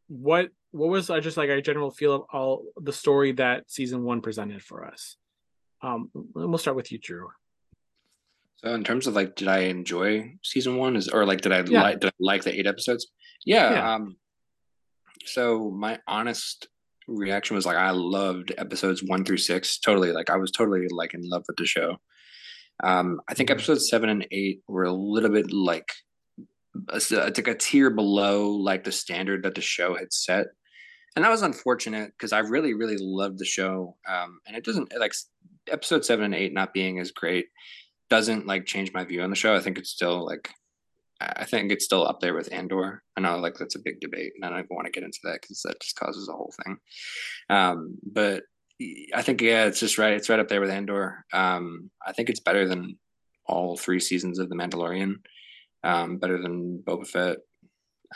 What what was I just like our general feel of all the story that season one presented for us? Um we'll start with you, Drew. So in terms of like, did I enjoy season one? Is or like, did I Yeah. like did I like the eight episodes? Yeah. Yeah. Um. So my honest reaction was like, I loved episodes one through six. Totally, like I was totally like in love with the show. Um, I think Mhm. episodes seven and eight were a little bit like, a it's like a tier below like the standard that the show had set, and that was unfortunate because I really really loved the show. Um, and it doesn't like episode seven and eight not being as great doesn't like change my view on the show. I think it's still like I think it's still up there with Andor. I know like that's a big debate, and I don't even want to get into that because that just causes a whole thing. Um, but I think yeah, it's just right. It's right up there with Andor. Um, I think it's better than all three seasons of The Mandalorian. Um, better than Boba Fett.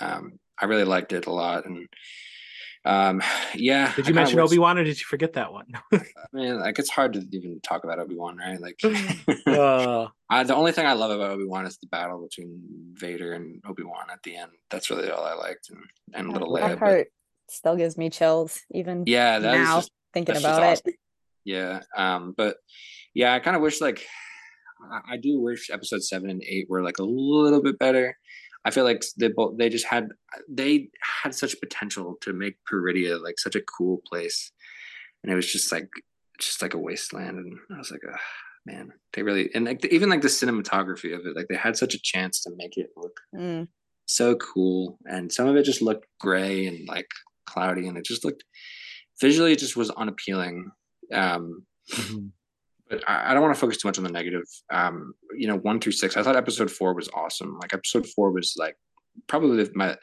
Um, I really liked it a lot, and um, yeah. Did you kinda mention wish- Obi Wan or did you forget that one? I mean, like it's hard to even talk about Obi Wan, right? Like, uh, I, the only thing I love about Obi Wan is the battle between Vader and Obi Wan at the end. That's really all I liked, and, and little Leia. that but still gives me chills even yeah, that is now just thinking about awesome. it. yeah. Um, but yeah, I kind of wish like I, I do wish episode seven and eight were like a little bit better. I feel like they both they just had they had such potential to make Peridea like such a cool place, and it was just like just like a wasteland. And I was like, oh, man, they really and like even like the cinematography of it, like they had such a chance to make it look Mm. so cool, and some of it just looked gray and like cloudy, and it just looked visually it just was unappealing. Um, mhm. But I, I don't want to focus too much on the negative. Um, you know, one through six. I thought episode four was awesome. Like episode four was like probably my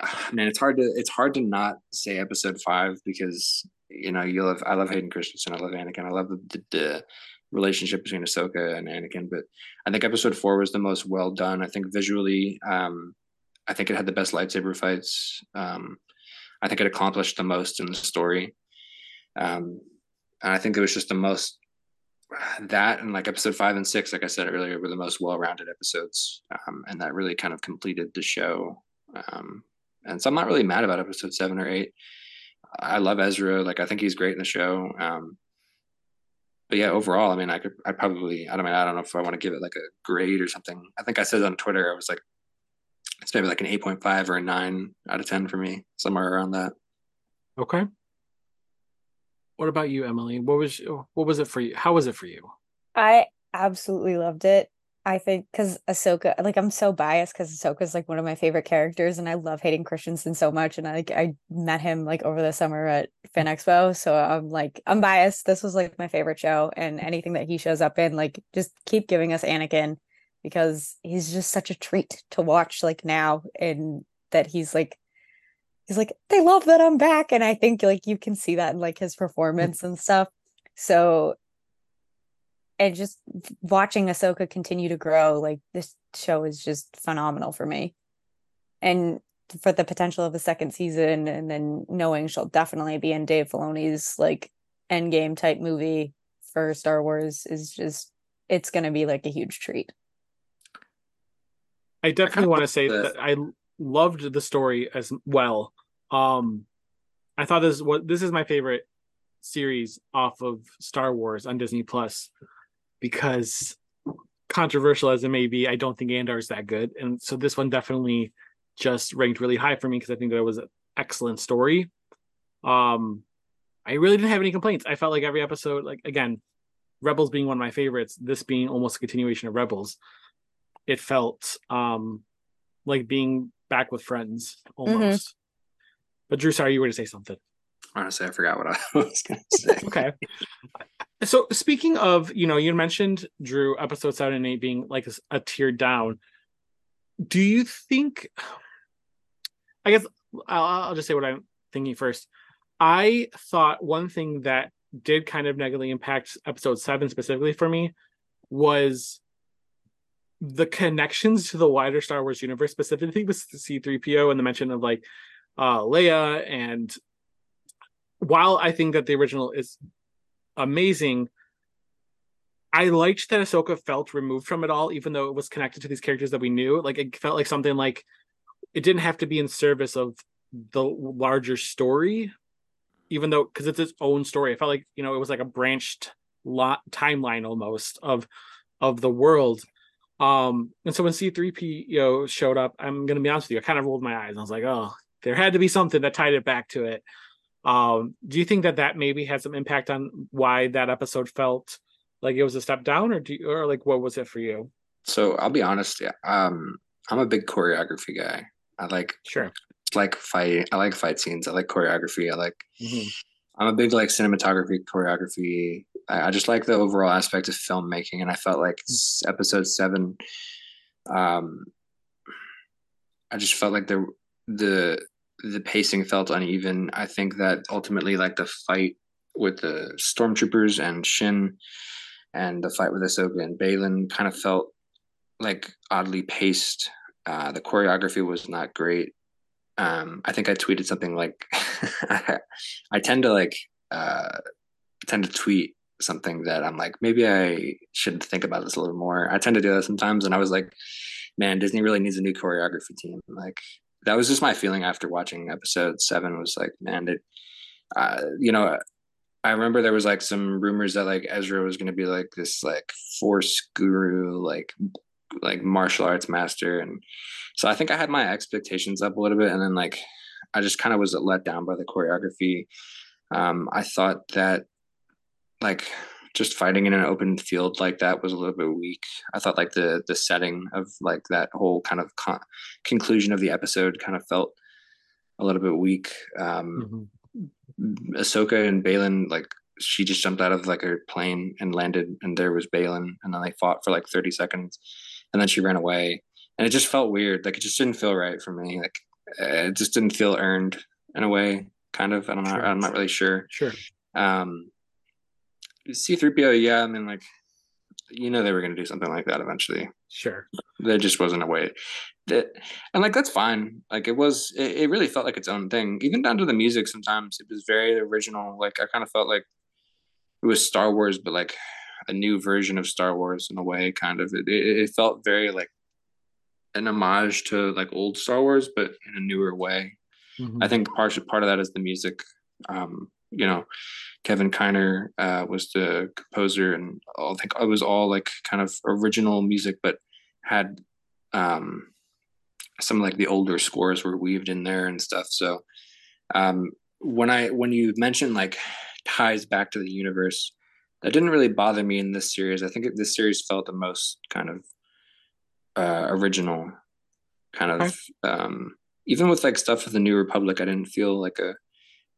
man. It's hard to it's hard to not say episode five because you know you love I love Hayden Christensen. I love Anakin. I love the, the, the relationship between Ahsoka and Anakin. But I think episode four was the most well done. I think visually, um, I think it had the best lightsaber fights. Um, I think it accomplished the most in the story. Um, and I think it was just the most that and like episode five and six, like I said earlier, were the most well-rounded episodes, um, and that really kind of completed the show. Um, and so I'm not really mad about episode seven or eight. I love Ezra, like I think he's great in the show. Um, but yeah, overall, I mean, I could, I probably, I don't mean, I don't know if I want to give it like a grade or something. I think I said on Twitter, I was like, it's maybe like an 8.5 or a nine out of 10 for me, somewhere around that. Okay. What about you, Emily? What was what was it for you? How was it for you? I absolutely loved it. I think because Ahsoka, like I'm so biased because Ahsoka is like one of my favorite characters, and I love Hayden Christensen so much. And I like I met him like over the summer at Fan Expo, so I'm like I'm biased. This was like my favorite show, and anything that he shows up in, like just keep giving us Anakin because he's just such a treat to watch. Like now, and that he's like he's like, they love that I'm back. And I think like you can see that in like his mm-hmm. performance and stuff. So and just watching Ahsoka continue to grow, like this show is just phenomenal for me. And for the potential of a second season, and then knowing she'll definitely be in Dave Filoni's like endgame type movie for Star Wars is just it's gonna be like a huge treat. I definitely want to say that I loved the story as well. Um, I thought this what this is my favorite series off of Star Wars on Disney Plus because controversial as it may be, I don't think Andor is that good, and so this one definitely just ranked really high for me because I think that it was an excellent story. Um, I really didn't have any complaints. I felt like every episode, like again, Rebels being one of my favorites, this being almost a continuation of Rebels, it felt um like being back with friends almost. Mm-hmm. But Drew, sorry, you were to say something. Honestly, I forgot what I was going to say. okay. So speaking of, you know, you mentioned Drew episode seven and eight being like a, a tier down. Do you think? I guess I'll, I'll just say what I'm thinking first. I thought one thing that did kind of negatively impact episode seven specifically for me was the connections to the wider Star Wars universe, specifically with C3PO and the mention of like uh Leia. And while I think that the original is amazing, I liked that Ahsoka felt removed from it all, even though it was connected to these characters that we knew. Like it felt like something like it didn't have to be in service of the larger story, even though because it's its own story. I felt like you know it was like a branched lot timeline almost of of the world. Um, and so when C3PO showed up, I'm gonna be honest with you, I kind of rolled my eyes. I was like, oh, there had to be something that tied it back to it. Um, do you think that that maybe had some impact on why that episode felt like it was a step down, or do you, or like what was it for you? So I'll be honest, yeah. Um, I'm a big choreography guy. I like sure like fight. I like fight scenes. I like choreography. I like. Mm-hmm. I'm a big like cinematography, choreography. I, I, just like the overall aspect of filmmaking, and I felt like mm-hmm. episode seven. Um, I just felt like the the the pacing felt uneven. I think that ultimately, like the fight with the stormtroopers and Shin, and the fight with Ahsoka and Baylan, kind of felt like oddly paced. Uh, the choreography was not great um, I think I tweeted something like, I tend to like, uh, tend to tweet something that I'm like, maybe I should think about this a little more. I tend to do that sometimes. And I was like, man, Disney really needs a new choreography team. Like, that was just my feeling after watching episode seven was like, man, it, uh, you know, I remember there was like some rumors that like Ezra was going to be like this like force guru, like like martial arts master and so i think i had my expectations up a little bit and then like i just kind of was let down by the choreography um i thought that like just fighting in an open field like that was a little bit weak. I thought like the the setting of like that whole kind of con- conclusion of the episode kind of felt a little bit weak. Um mm-hmm. ahsoka and Baylan like she just jumped out of like a plane and landed and there was Baylan, and then they fought for like 30 seconds and then she ran away. And it just felt weird. Like it just didn't feel right for me. Like it just didn't feel earned in a way kind of. I don't know. Sure. i'm not really sure. Sure. Um c3po yeah i mean like you know they were going to do something like that eventually sure there just wasn't a way that and like that's fine like it was it, it really felt like its own thing even down to the music sometimes it was very original like i kind of felt like it was star wars but like a new version of Star Wars in a way. Kind of, it, it felt very like an homage to like old Star Wars, but in a newer way. Mm-hmm. I think part part of that is the music. Um, you know, Kevin Kiner uh, was the composer, and I think it was all like kind of original music, but had um, some like the older scores were weaved in there and stuff. So um, when I when you mentioned like ties back to the universe, that didn't really bother me in this series. I think this series felt the most kind of uh, original, kind of um, even with like stuff with the New Republic. I didn't feel like a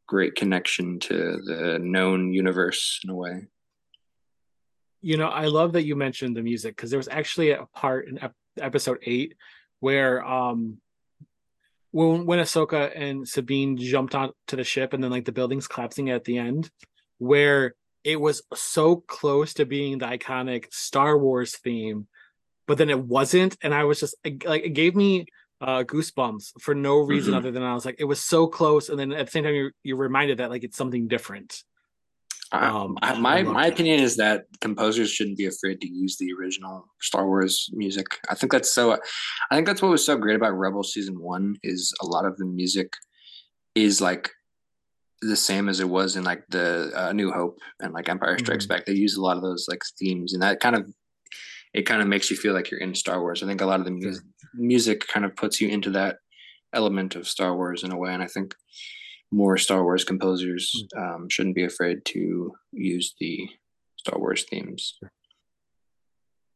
great connection to the known universe in a way. You know, I love that you mentioned the music because there was actually a part in ep- episode eight where um when when Ahsoka and Sabine jumped onto the ship and then like the buildings collapsing at the end, where it was so close to being the iconic Star Wars theme, but then it wasn't, and I was just like it gave me uh, goosebumps for no reason mm-hmm. other than I was like it was so close, and then at the same time you're you're reminded that like it's something different. Um, I, my my opinion is that composers shouldn't be afraid to use the original Star Wars music. I think that's so. I think that's what was so great about Rebel season one is a lot of the music is like the same as it was in like the uh, New Hope and like Empire Strikes mm-hmm. Back. They use a lot of those like themes, and that kind of it kind of makes you feel like you're in Star Wars. I think a lot of the music music kind of puts you into that element of Star Wars in a way, and I think more Star Wars composers hmm. um, shouldn't be afraid to use the Star Wars themes.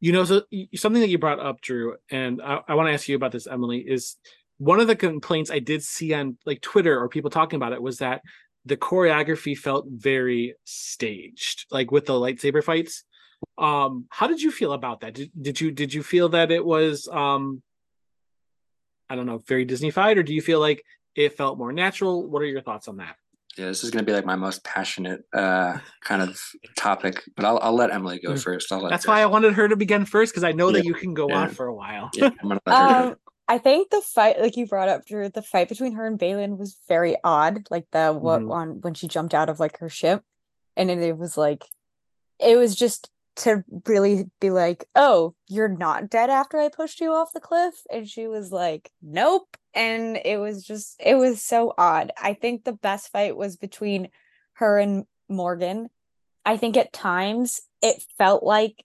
You know, so something that you brought up, Drew, and I, I want to ask you about this, Emily, is one of the complaints I did see on like Twitter or people talking about it was that the choreography felt very staged, like with the lightsaber fights. Um, how did you feel about that? Did, did you did you feel that it was um I don't know, very Disneyfied, or do you feel like it felt more natural. What are your thoughts on that? Yeah, this is going to be like my most passionate uh, kind of topic, but I'll, I'll let Emily go mm. first. That's why I wanted her to begin first because I know yeah. that you can go yeah. on for a while. Yeah, um, I think the fight, like you brought up, Drew, the fight between her and Baylan was very odd. Like the what mm-hmm. on when she jumped out of like her ship, and it, it was like, it was just to really be like, "Oh, you're not dead after I pushed you off the cliff," and she was like, "Nope." and it was just it was so odd. I think the best fight was between her and Morgan. I think at times it felt like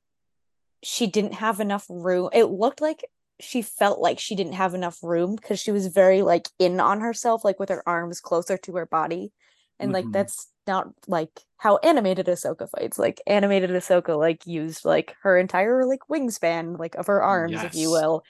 she didn't have enough room. It looked like she felt like she didn't have enough room because she was very like in on herself, like with her arms closer to her body. And mm-hmm. like that's not like how animated Ahsoka fights. Like animated Ahsoka like used like her entire like wingspan, like of her arms, yes. if you will.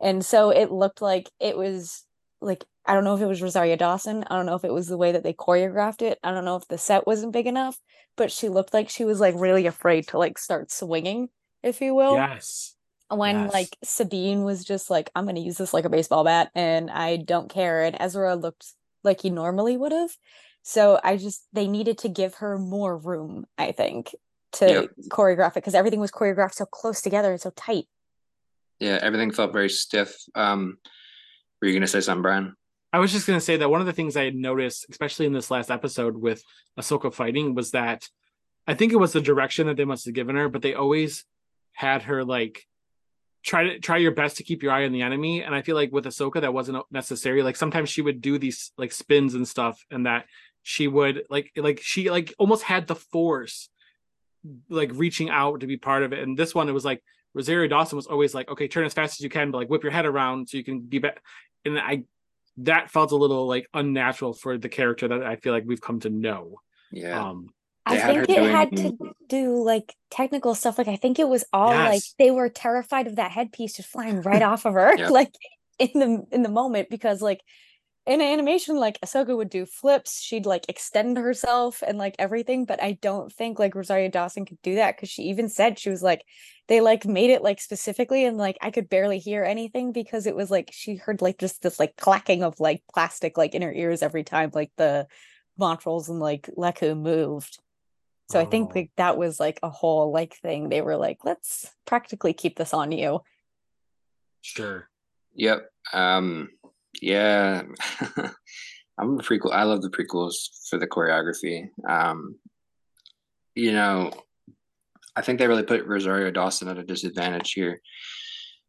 And so it looked like it was like I don't know if it was Rosario Dawson. I don't know if it was the way that they choreographed it. I don't know if the set wasn't big enough, but she looked like she was like really afraid to like start swinging, if you will. Yes. When yes. like Sabine was just like, I'm gonna use this like a baseball bat and I don't care. And Ezra looked like he normally would have. So I just they needed to give her more room, I think, to yeah. choreograph it because everything was choreographed so close together and so tight. Yeah, everything felt very stiff. Um were you going to say something, Brian? I was just going to say that one of the things I had noticed, especially in this last episode with Ahsoka fighting, was that I think it was the direction that they must have given her, but they always had her like try to try your best to keep your eye on the enemy. And I feel like with Ahsoka, that wasn't necessary. Like sometimes she would do these like spins and stuff, and that she would like like she like almost had the force like reaching out to be part of it. And this one, it was like Rosario Dawson was always like, okay, turn as fast as you can, but like whip your head around so you can be back and I that felt a little like unnatural for the character that I feel like we've come to know. Yeah. Um, I think it doing... had to do like technical stuff. Like I think it was all yes. like they were terrified of that headpiece just flying right off of her, yep. like in the in the moment because like in animation, like Ahsoka would do flips, she'd like extend herself and like everything, but I don't think like Rosario Dawson could do that because she even said she was like they like made it like specifically and like I could barely hear anything because it was like she heard like just this like clacking of like plastic like in her ears every time like the Montrals and like Lekku moved. So oh. I think oh. like that was like a whole like thing. They were like, let's practically keep this on you. Sure. Yep. Um yeah, I'm a prequel. I love the prequels for the choreography. Um, you know, I think they really put Rosario Dawson at a disadvantage here.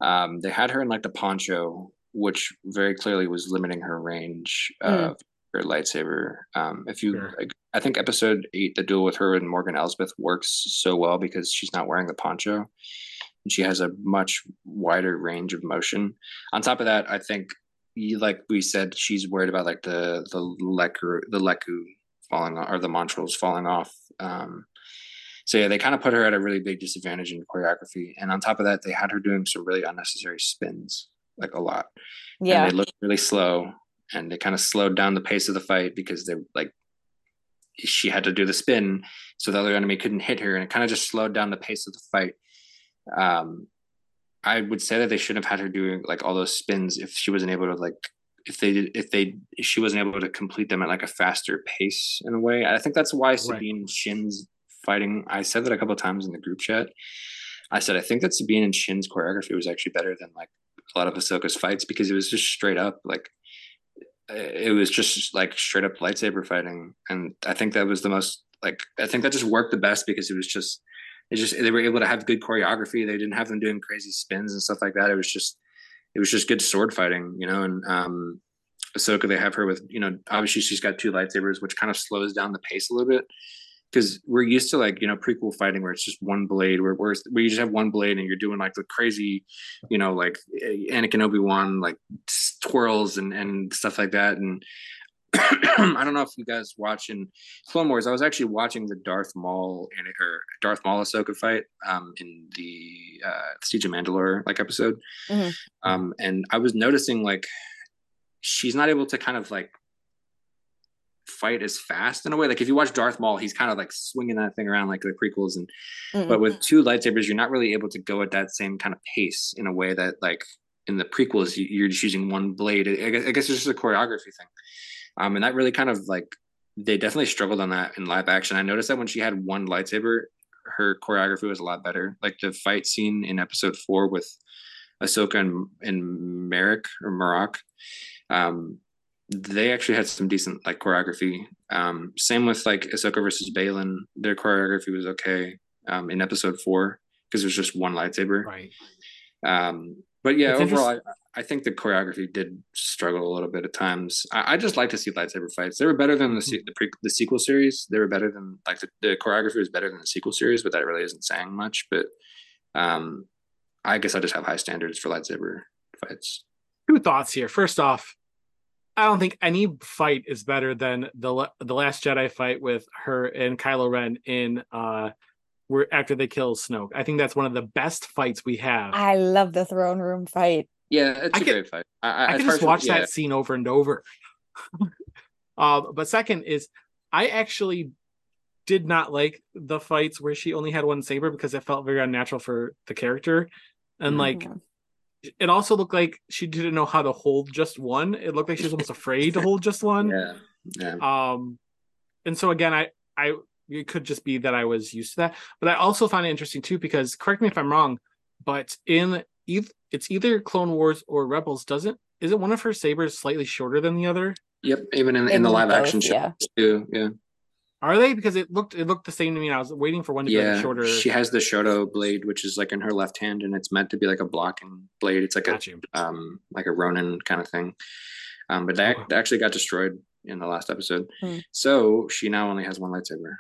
Um, they had her in like the poncho, which very clearly was limiting her range mm. of her lightsaber. Um, if you, sure. I think episode eight, the duel with her and Morgan Elsbeth works so well because she's not wearing the poncho and she has a much wider range of motion. On top of that, I think like we said, she's worried about like the the lekku the lekku falling off, or the montrals falling off. Um, so yeah, they kind of put her at a really big disadvantage in choreography, and on top of that, they had her doing some really unnecessary spins, like a lot. Yeah, and they looked really slow, and they kind of slowed down the pace of the fight because they like she had to do the spin, so the other enemy couldn't hit her, and it kind of just slowed down the pace of the fight. Um, I would say that they shouldn't have had her doing like all those spins if she wasn't able to like if they did if they she wasn't able to complete them at like a faster pace in a way. I think that's why Sabine Shin's fighting. I said that a couple times in the group chat. I said I think that Sabine and Shin's choreography was actually better than like a lot of Ahsoka's fights because it was just straight up like eh, it was just like straight up lightsaber fighting, and I think that was the most like I think that just worked the best because it was just it just they were able to have good choreography. They didn't have them doing crazy spins and stuff like that. It was just it was just good sword fighting, you know. And um, Ahsoka, they have her with you know obviously she's got two lightsabers, which kind of slows down the pace a little bit because we're used to like you know prequel fighting where it's just one blade where where, where you just have one blade and you're doing like the crazy you know like Anakin Obi Wan like twirls and and stuff like that and I don't know if you guys watching Clone Wars. I was actually watching the Darth Maul and or Darth Maul Ahsoka fight um, in the uh, Siege of Mandalore like episode, mm-hmm. um, and I was noticing like she's not able to kind of like fight as fast in a way. Like if you watch Darth Maul, he's kind of like swinging that thing around like the prequels, and mm-hmm. but with two lightsabers, you're not really able to go at that same kind of pace in a way that like in the prequels you're just using one blade. I guess, I guess it's just a choreography thing, um, and that really kind of like they definitely struggled on that in live action. I noticed that when she had one lightsaber, her choreography was a lot better. Like the fight scene in Episode Four with Ahsoka and, and Merrick or Marrok. Um, they actually had some decent like choreography. Um, same with like Ahsoka versus Baylan, Their choreography was okay um, in episode four because there's just one lightsaber. Right. Um, but yeah, it's overall, I, I, think the choreography did struggle a little bit at times. I, I just like to see lightsaber fights. They were better than the mm-hmm. the, pre, the sequel series. They were better than like the, the choreography was better than the sequel series, but that really isn't saying much. But um, I guess I just have high standards for lightsaber fights. Two thoughts here. First off, I don't think any fight is better than the the Last Jedi fight with her and Kylo Ren in uh where after they kill Snoke. I think that's one of the best fights we have. I love the throne room fight. Yeah, it's I a great fight. I, I can just watch that scene over and over. uh, but second is I actually did not like the fights where she only had one saber because it felt very unnatural for the character. And mm-hmm. like it also looked like she didn't know how to hold just one. It looked like she was almost afraid to hold just one. Yeah. Yeah. Um, and so again, I, I, it could just be that I was used to that, but I also find it interesting too because correct me if I'm wrong, but in either it's either Clone Wars or Rebels. Doesn't is it one of her sabers slightly shorter than the other? Yep, even in, in, in the live both, action show yeah. too. Yeah. Are they? Because it looked it looked the same to me. I was waiting for one to yeah, be shorter. She has the Shoto blade, which is like in her left hand, and it's meant to be like a blocking blade. It's like got a you. um like a Ronin kind of thing. Um, but that, oh. actually got destroyed in the last episode. Hmm. So she now only has one lightsaber.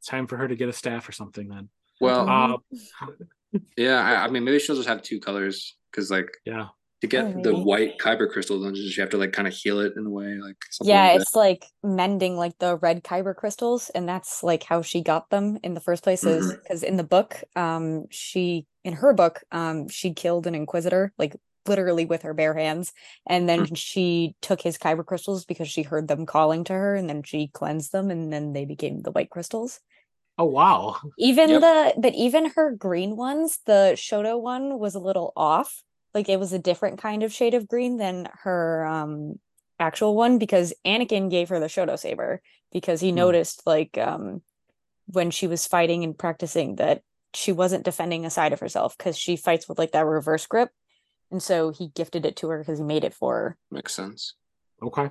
It's time for her to get a staff or something then. Well, uh, yeah, I, I mean maybe she'll just have two colors because like yeah, to get oh, the white kyber crystal dungeons you have to like kind of heal it in a way like yeah like it's like mending like the red kyber crystals and that's like how she got them in the first place is because mm-hmm. in the book um she in her book um she killed an inquisitor like literally with her bare hands and then mm-hmm. she took his kyber crystals because she heard them calling to her and then she cleansed them and then they became the white crystals Oh wow. Even yep. the but even her green ones, the Shoto one was a little off like it was a different kind of shade of green than her um actual one because Anakin gave her the Shoto saber because he mm. noticed like um when she was fighting and practicing that she wasn't defending a side of herself because she fights with like that reverse grip and so he gifted it to her because he made it for her makes sense okay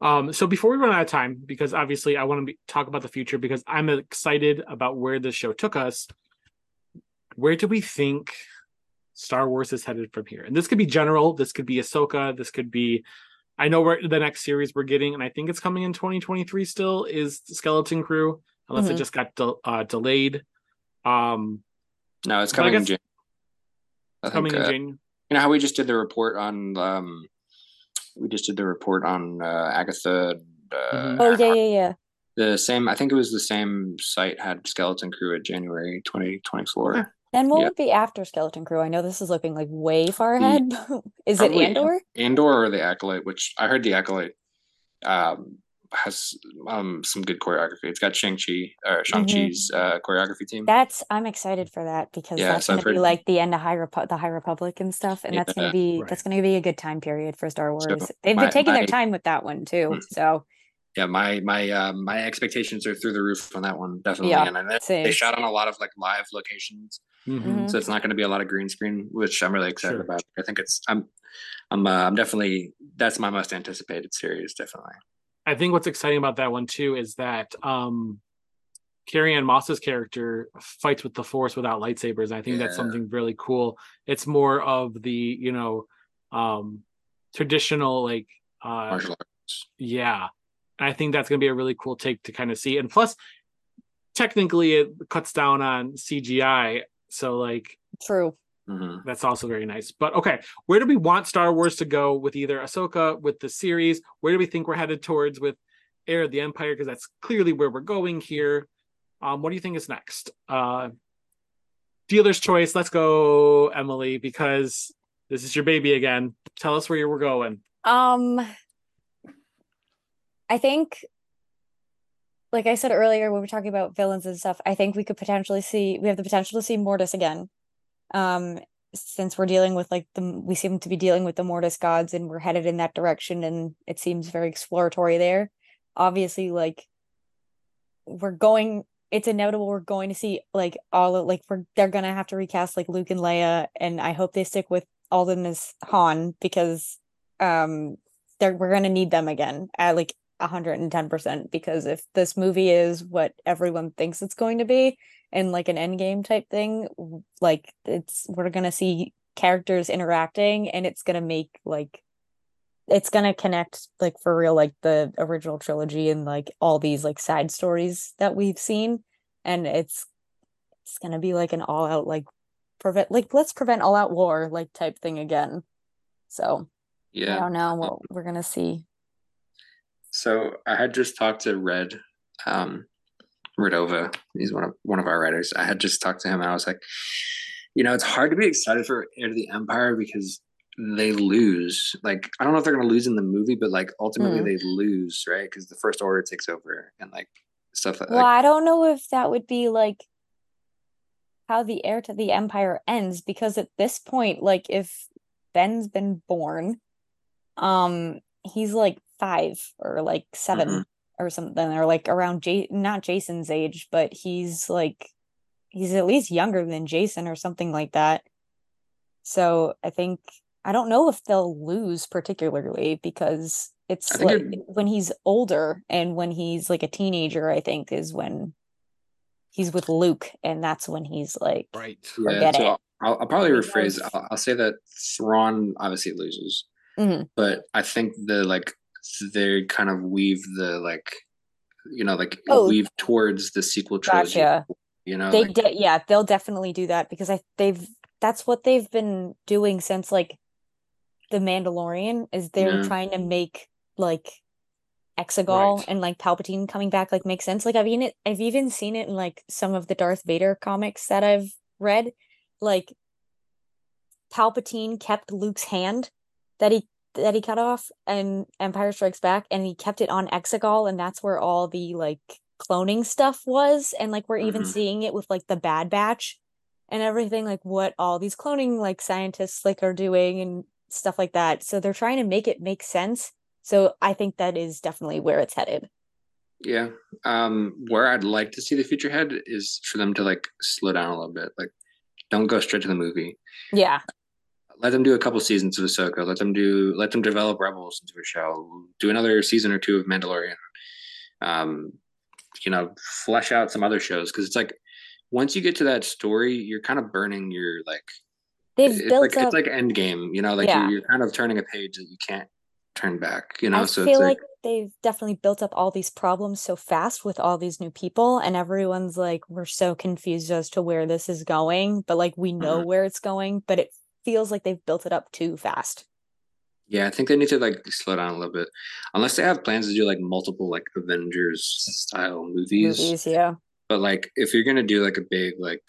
um so before we run out of time because obviously i want to be, talk about the future because i'm excited about where this show took us where do we think Star Wars is headed from here. And this could be general, this could be Ahsoka, this could be I know where the next series we're getting, and I think it's coming in 2023 still, is Skeleton Crew, unless mm-hmm. it just got de- uh, delayed. Um No, it's coming in June. coming think, in uh, June. You know how we just did the report on um we just did the report on uh, Agatha. Uh, mm-hmm. Oh yeah, yeah, yeah. The same. I think it was the same site had Skeleton Crew at January 2024. Okay. Then what would be after Skeleton Crew? I know this is looking like way far ahead. is it Andor? Andor or the Acolyte? Which I heard the Acolyte um, has um some good choreography. It's got Shang Chi or Shang Chi's uh, choreography team. That's I'm excited for that because Yeah, that's so I've gonna be heard- like the end of High Repu- the High Republic and stuff, and that's gonna be right. that's gonna be a good time period for Star So, Wars. They've my- been taking my- their time with that one too. Mhm. So yeah, my my uh, my expectations are through the roof on that one, definitely. Yeah, and I, same. they shot on a lot of like live locations, Mhm. Mhm. so it's not going to be a lot of green screen, which I'm really excited Sure. about. I think it's I'm I'm uh, I'm definitely that's my most anticipated series, definitely. I think what's exciting about that one too is that um Carrie Ann Moss's character fights with the force without lightsabers. And I think that's something really cool. It's more of the, you know, um traditional like uh Martial arts. yeah. And I think that's gonna be a really cool take to kind of see. And plus technically it cuts down on CGI. So like true. Hmm that's also very nice. But okay, where do we want Star Wars to go with either Ahsoka, with the series? Where do we think we're headed towards with Heir of the Empire? Because that's clearly where we're going here. Um, what do you think is next? Uh, dealer's choice. Let's go, Emily, because this is your baby again. Tell us where you were going. Um, I think, like I said earlier, when we were talking about villains and stuff, I think we could potentially see we have the potential to see Mortis again. Um, since we're dealing with like the we seem to be dealing with the Mortis gods and we're headed in that direction, and it seems very exploratory there. Obviously, like we're going. It's inevitable we're going to see like all of like we're they're gonna have to recast like Luke and Leia, and I hope they stick with Alden as Han because um they're we're gonna need them again at like 110% because if this movie is what everyone thinks it's going to be and like an endgame type thing like it's we're gonna see characters interacting and it's gonna make like it's gonna connect like for real like the original trilogy and like all these like side stories that we've seen and it's it's gonna be like an all out like prevent like let's prevent all out war like type thing again so Yeah. I don't know what we're gonna see. So I had just talked to Red, um, Redova. He's one of one of our writers. I had just talked to him, and I was like, you know, it's hard to be excited for Heir to the Empire because they lose. Like, I don't know if they're going to lose in the movie, but like ultimately Hmm. they lose, right? Because the First Order takes over and like stuff that. Well, Like, I don't know if that would be like how the heir to the empire ends because at this point, like if Ben's been born, um, he's like five or like 7 Mhm. Or something, or like around J not Jacen's age, but he's like he's at least younger than Jason or something like that. So I think I don't know if they'll lose particularly because it's like it- when he's older and when he's like a teenager, I think is when he's with Luke, and that's when he's like, Right. yeah, so it. I'll, I'll probably rephrase. I'll, I'll say that Thrawn obviously loses, Mhm. but I think the like they kind of weave the like, you know, like Oh. weave towards the sequel trilogy. gotcha. You know, They like, de- yeah, they'll definitely do that because I they've that's what they've been doing since like the Mandalorian is they're Yeah. trying to make like Exegol Right. and like Palpatine coming back like make sense. Like I've even I've even seen it in like some of the Darth Vader comics that I've read. Like Palpatine kept Luke's hand that he that he cut off and Empire Strikes Back and he kept it on Exegol and that's where all the like cloning stuff was and like we're even Mhm. seeing it with like the Bad Batch and everything like what all these cloning like scientists like are doing and stuff like that. So they're trying to make it make sense. So I think that is definitely where it's headed. Yeah. Um, where I'd like to see the future head is for them to like slow down a little bit. Like, don't go straight to the movie. Yeah. Let them do a couple seasons of Ahsoka. Let them do. Let them develop Rebels into a show. Do another season or two of Mandalorian. Um, you know, flesh out some other shows because it's like once you get to that story, you're kind of burning your like. They've It's built like up it's like Endgame. You know, like Yeah. you're, you're kind of turning a page that you can't turn back. You know, I so feel it's like, like they've definitely built up all these problems so fast with all these new people, and everyone's like, we're so confused as to where this is going, but like we know Mhm. where it's going, but it feels like they've built it up too fast. Yeah, I think they need to like slow down a little bit, unless they have plans to do like multiple like Avengers style movies. Movies, yeah. But like, if you're gonna do like a big like,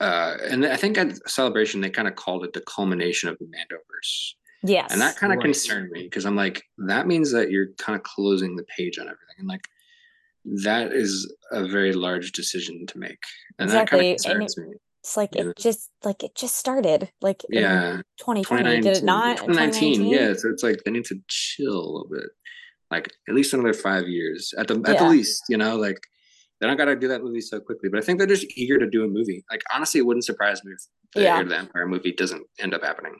uh, and I think at Celebration they kind of called it the culmination of the Mandoverse. Yes. And that kind of Right. concerned me because I'm like, that means that you're kind of closing the page on everything. And like, that is a very large decision to make. And that kind Exactly, of and concerns me. It's like Yeah. it just like it just started like Yeah. 2020, did it not? 2019, yeah. So it's like they need to chill a little bit. Like at least another five years at the at the least, you know, like they don't gotta do that movie so quickly. But I think they're just eager to do a movie. Like honestly, it wouldn't surprise me if the Yeah. Heir to the Empire movie doesn't end up happening.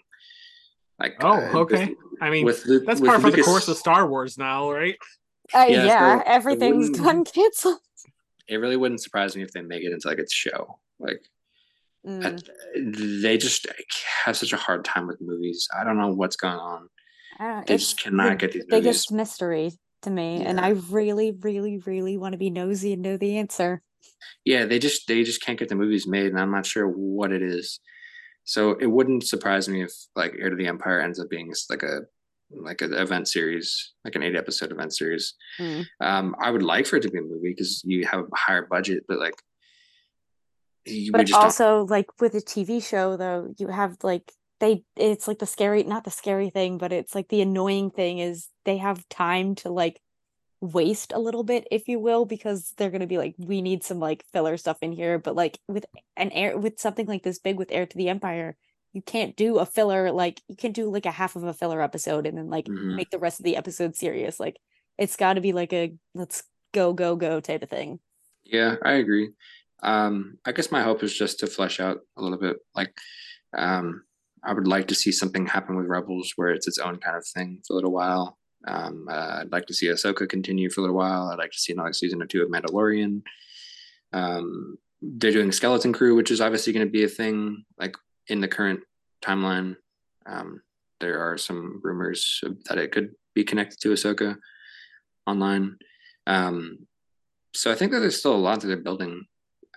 Like Oh, uh, okay. with- I mean, with Lu- That's with par for the course of Star Wars now, right? Uh, Yeah, yeah, so it everything's wouldn't- gone canceled. It really wouldn't surprise me if they make it into like its show. Like I- Mm, they just have such a hard time with movies. I don't know what's going on. I They just cannot the get these biggest movies. mystery to me, and I really, really, really want to be nosy and know the answer. Yeah, they just they just can't get the movies made, and I'm not sure what it is. So it wouldn't surprise me if like Heir to the Empire ends up being like a like an event series, like an eight episode event series. Mm. Um, I would like for it to be a movie because you have a higher budget, but like you- But don't. also, like with a TV show, though, you have like they it's like the scary, not the scary thing, but it's like the annoying thing is they have time to like waste a little bit, if you will, because they're gonna be like, we need some like filler stuff in here. But like with an air with something like this big with Heir to the Empire, you can't do a filler like you can't do like a half of a filler episode and then like Mhm. make the rest of the episode serious. Like it's got to be like a let's go go go type of thing. Yeah, I agree. Um, I guess my hope is just to flesh out a little bit. Like, um, I would like to see something happen with Rebels where it's its own kind of thing for a little while. Um, uh, I'd like to see Ahsoka continue for a little while. I'd like to see another season or two of Mandalorian. Um, they're doing Skeleton Crew, which is obviously going to be a thing like in the current timeline. Um, there are some rumors that it could be connected to Ahsoka online. Um, so I think that there's still a lot that they're building,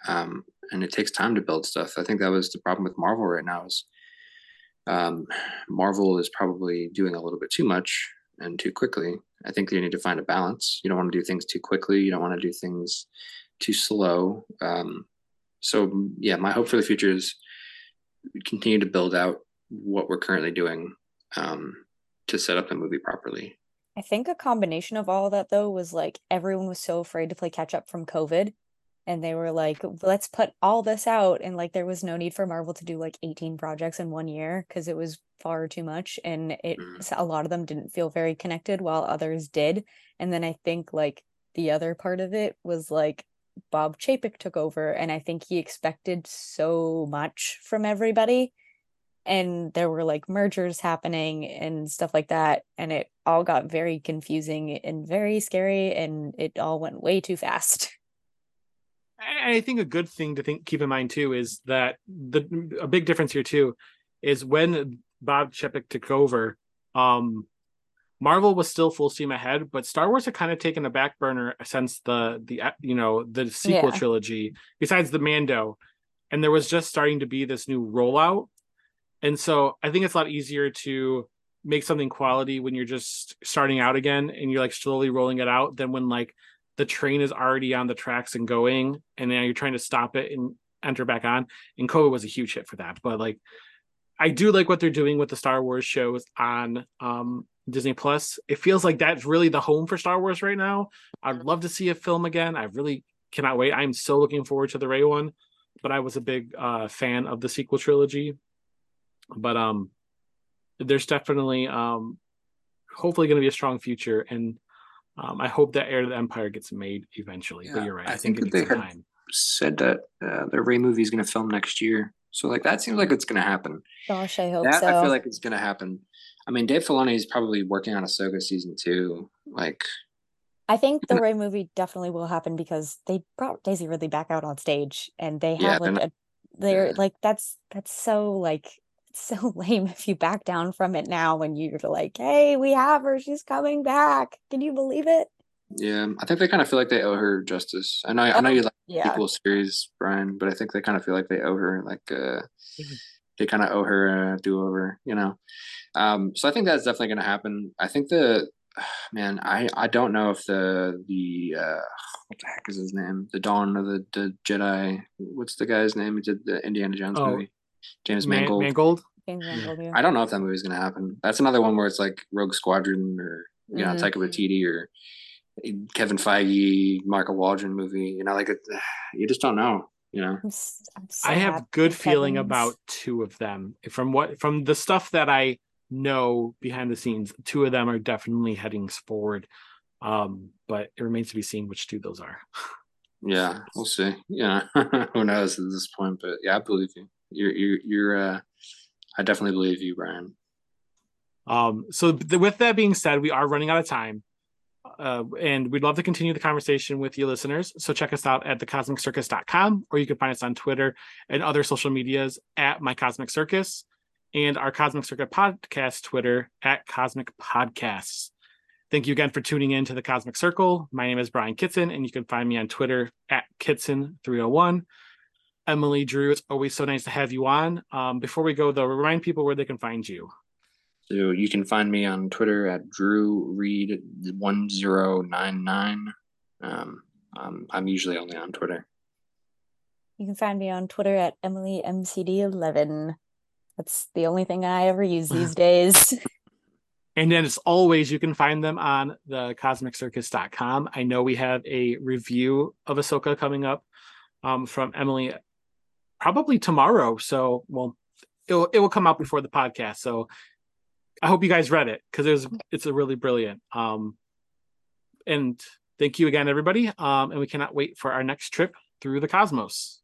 um, and it takes time to build stuff. I think that was the problem with Marvel right now is um, Marvel is probably doing a little bit too much and too quickly. I think you need to find a balance. You don't want to do things too quickly. You don't want to do things too slow. Um, so yeah, my hope for the future is continue to build out what we're currently doing um, to set up the movie properly. I think a combination of all of that though was like everyone was so afraid to play catch up from COVID. And they were like, let's put all this out. And like there was no need for Marvel to do like 18 projects in one year because it was far too much. And it Mm. a lot of them didn't feel very connected while others did. And then I think like the other part of it was like Bob Chapek took over and I think he expected so much from everybody and there were like mergers happening and stuff like that and it all got very confusing and very scary and it all went way too fast I think a good thing to think keep in mind too is that the a big difference here too is when Bob Chapek took over, um, Marvel was still full steam ahead, but Star Wars had kind of taken a back burner since the the uh, you know the sequel Yeah. trilogy, besides the Mando, and there was just starting to be this new rollout, and so I think it's a lot easier to make something quality when you're just starting out again and you're like slowly rolling it out than when like the train is already on the tracks and going and now you're trying to stop it and enter back on. And covid was a huge hit for that. But like i do like what they're doing with the star wars shows on um disney plus. It feels like that's really the home for star wars right now. I'd love to see a film again. I really cannot wait. I'm so looking forward to the Rey one but i was a big uh fan of the sequel trilogy. But um there's definitely um hopefully going to be a strong future and um, I hope that Heir to the Empire gets made eventually. but you're right. I I, think, think it that they time. Said that uh, the Rey movie is going to film next year, so like that seems like it's going to happen. gosh i hope That so I feel like it's going to happen. I mean, Dave Filoni is probably working on Ahsoka season two. Like, i think the Rey movie definitely will happen because they brought daisy ridley back out on stage and they have they're like not- a they're yeah. like that's that's so like it's so lame if you back down from it now when you're like hey we have her she's coming back can you believe it yeah, I think they kind of feel like they owe her justice. I know, I know Oh, you like yeah sequel series, Brian, but I think they kind of feel like they owe her like uh, Mhm. they kind of owe her a do over, you know. Um, so I think that's definitely going to happen. I think the man, I I don't know if the the uh, what the heck is his name? The Dawn of the, the Jedi. What's the guy's name? He did the Indiana Jones Oh, movie. James Man- Mangold. Mangold. James Mangold, yeah. I don't know if that movie's gonna happen. That's another one where it's like Rogue Squadron or you know Mhm. Taika Waititi or Kevin Feige, Michael Waldron movie. You know, like it, you just don't know. You know, I'm, s- I'm so I have good feeling Kevin's. about two of them. From what from the stuff that I know behind the scenes, two of them are definitely heading forward. Um, but it remains to be seen which two those are. yeah, we'll see. Yeah, who knows at this point? But yeah, I believe you. You're you're you're. uh I definitely believe you, Brian. Um, so th- with that being said, we are running out of time. Uh, and we'd love to continue the conversation with you listeners. So check us out at thecosmiccircus.com, or you can find us on Twitter and other social medias at My Cosmic Circus and our Cosmic Circuit podcast Twitter at Cosmic Podcasts. Thank you again for tuning in to the Cosmic Circle. My name is Brian Kitson, and you can find me on Twitter at Kitson301. Emily Drew, it's always so nice to have you on. Um, before we go, though, remind people where they can find you. So you can find me on Twitter at Drew Reed one zero nine nine. Um, um, I'm usually only on Twitter. You can find me on Twitter at EmilyMCD11. That's the only thing I ever use these days. And then, as always, you can find them on the cosmiccircus.com. I know we have a review of Ahsoka coming up um, from Emily probably tomorrow. So, well, it'll, it will come out before the podcast. So, I hope you guys read it because it's it's a really brilliant. Um, and thank you again, everybody. Um, and we cannot wait for our next trip through the cosmos.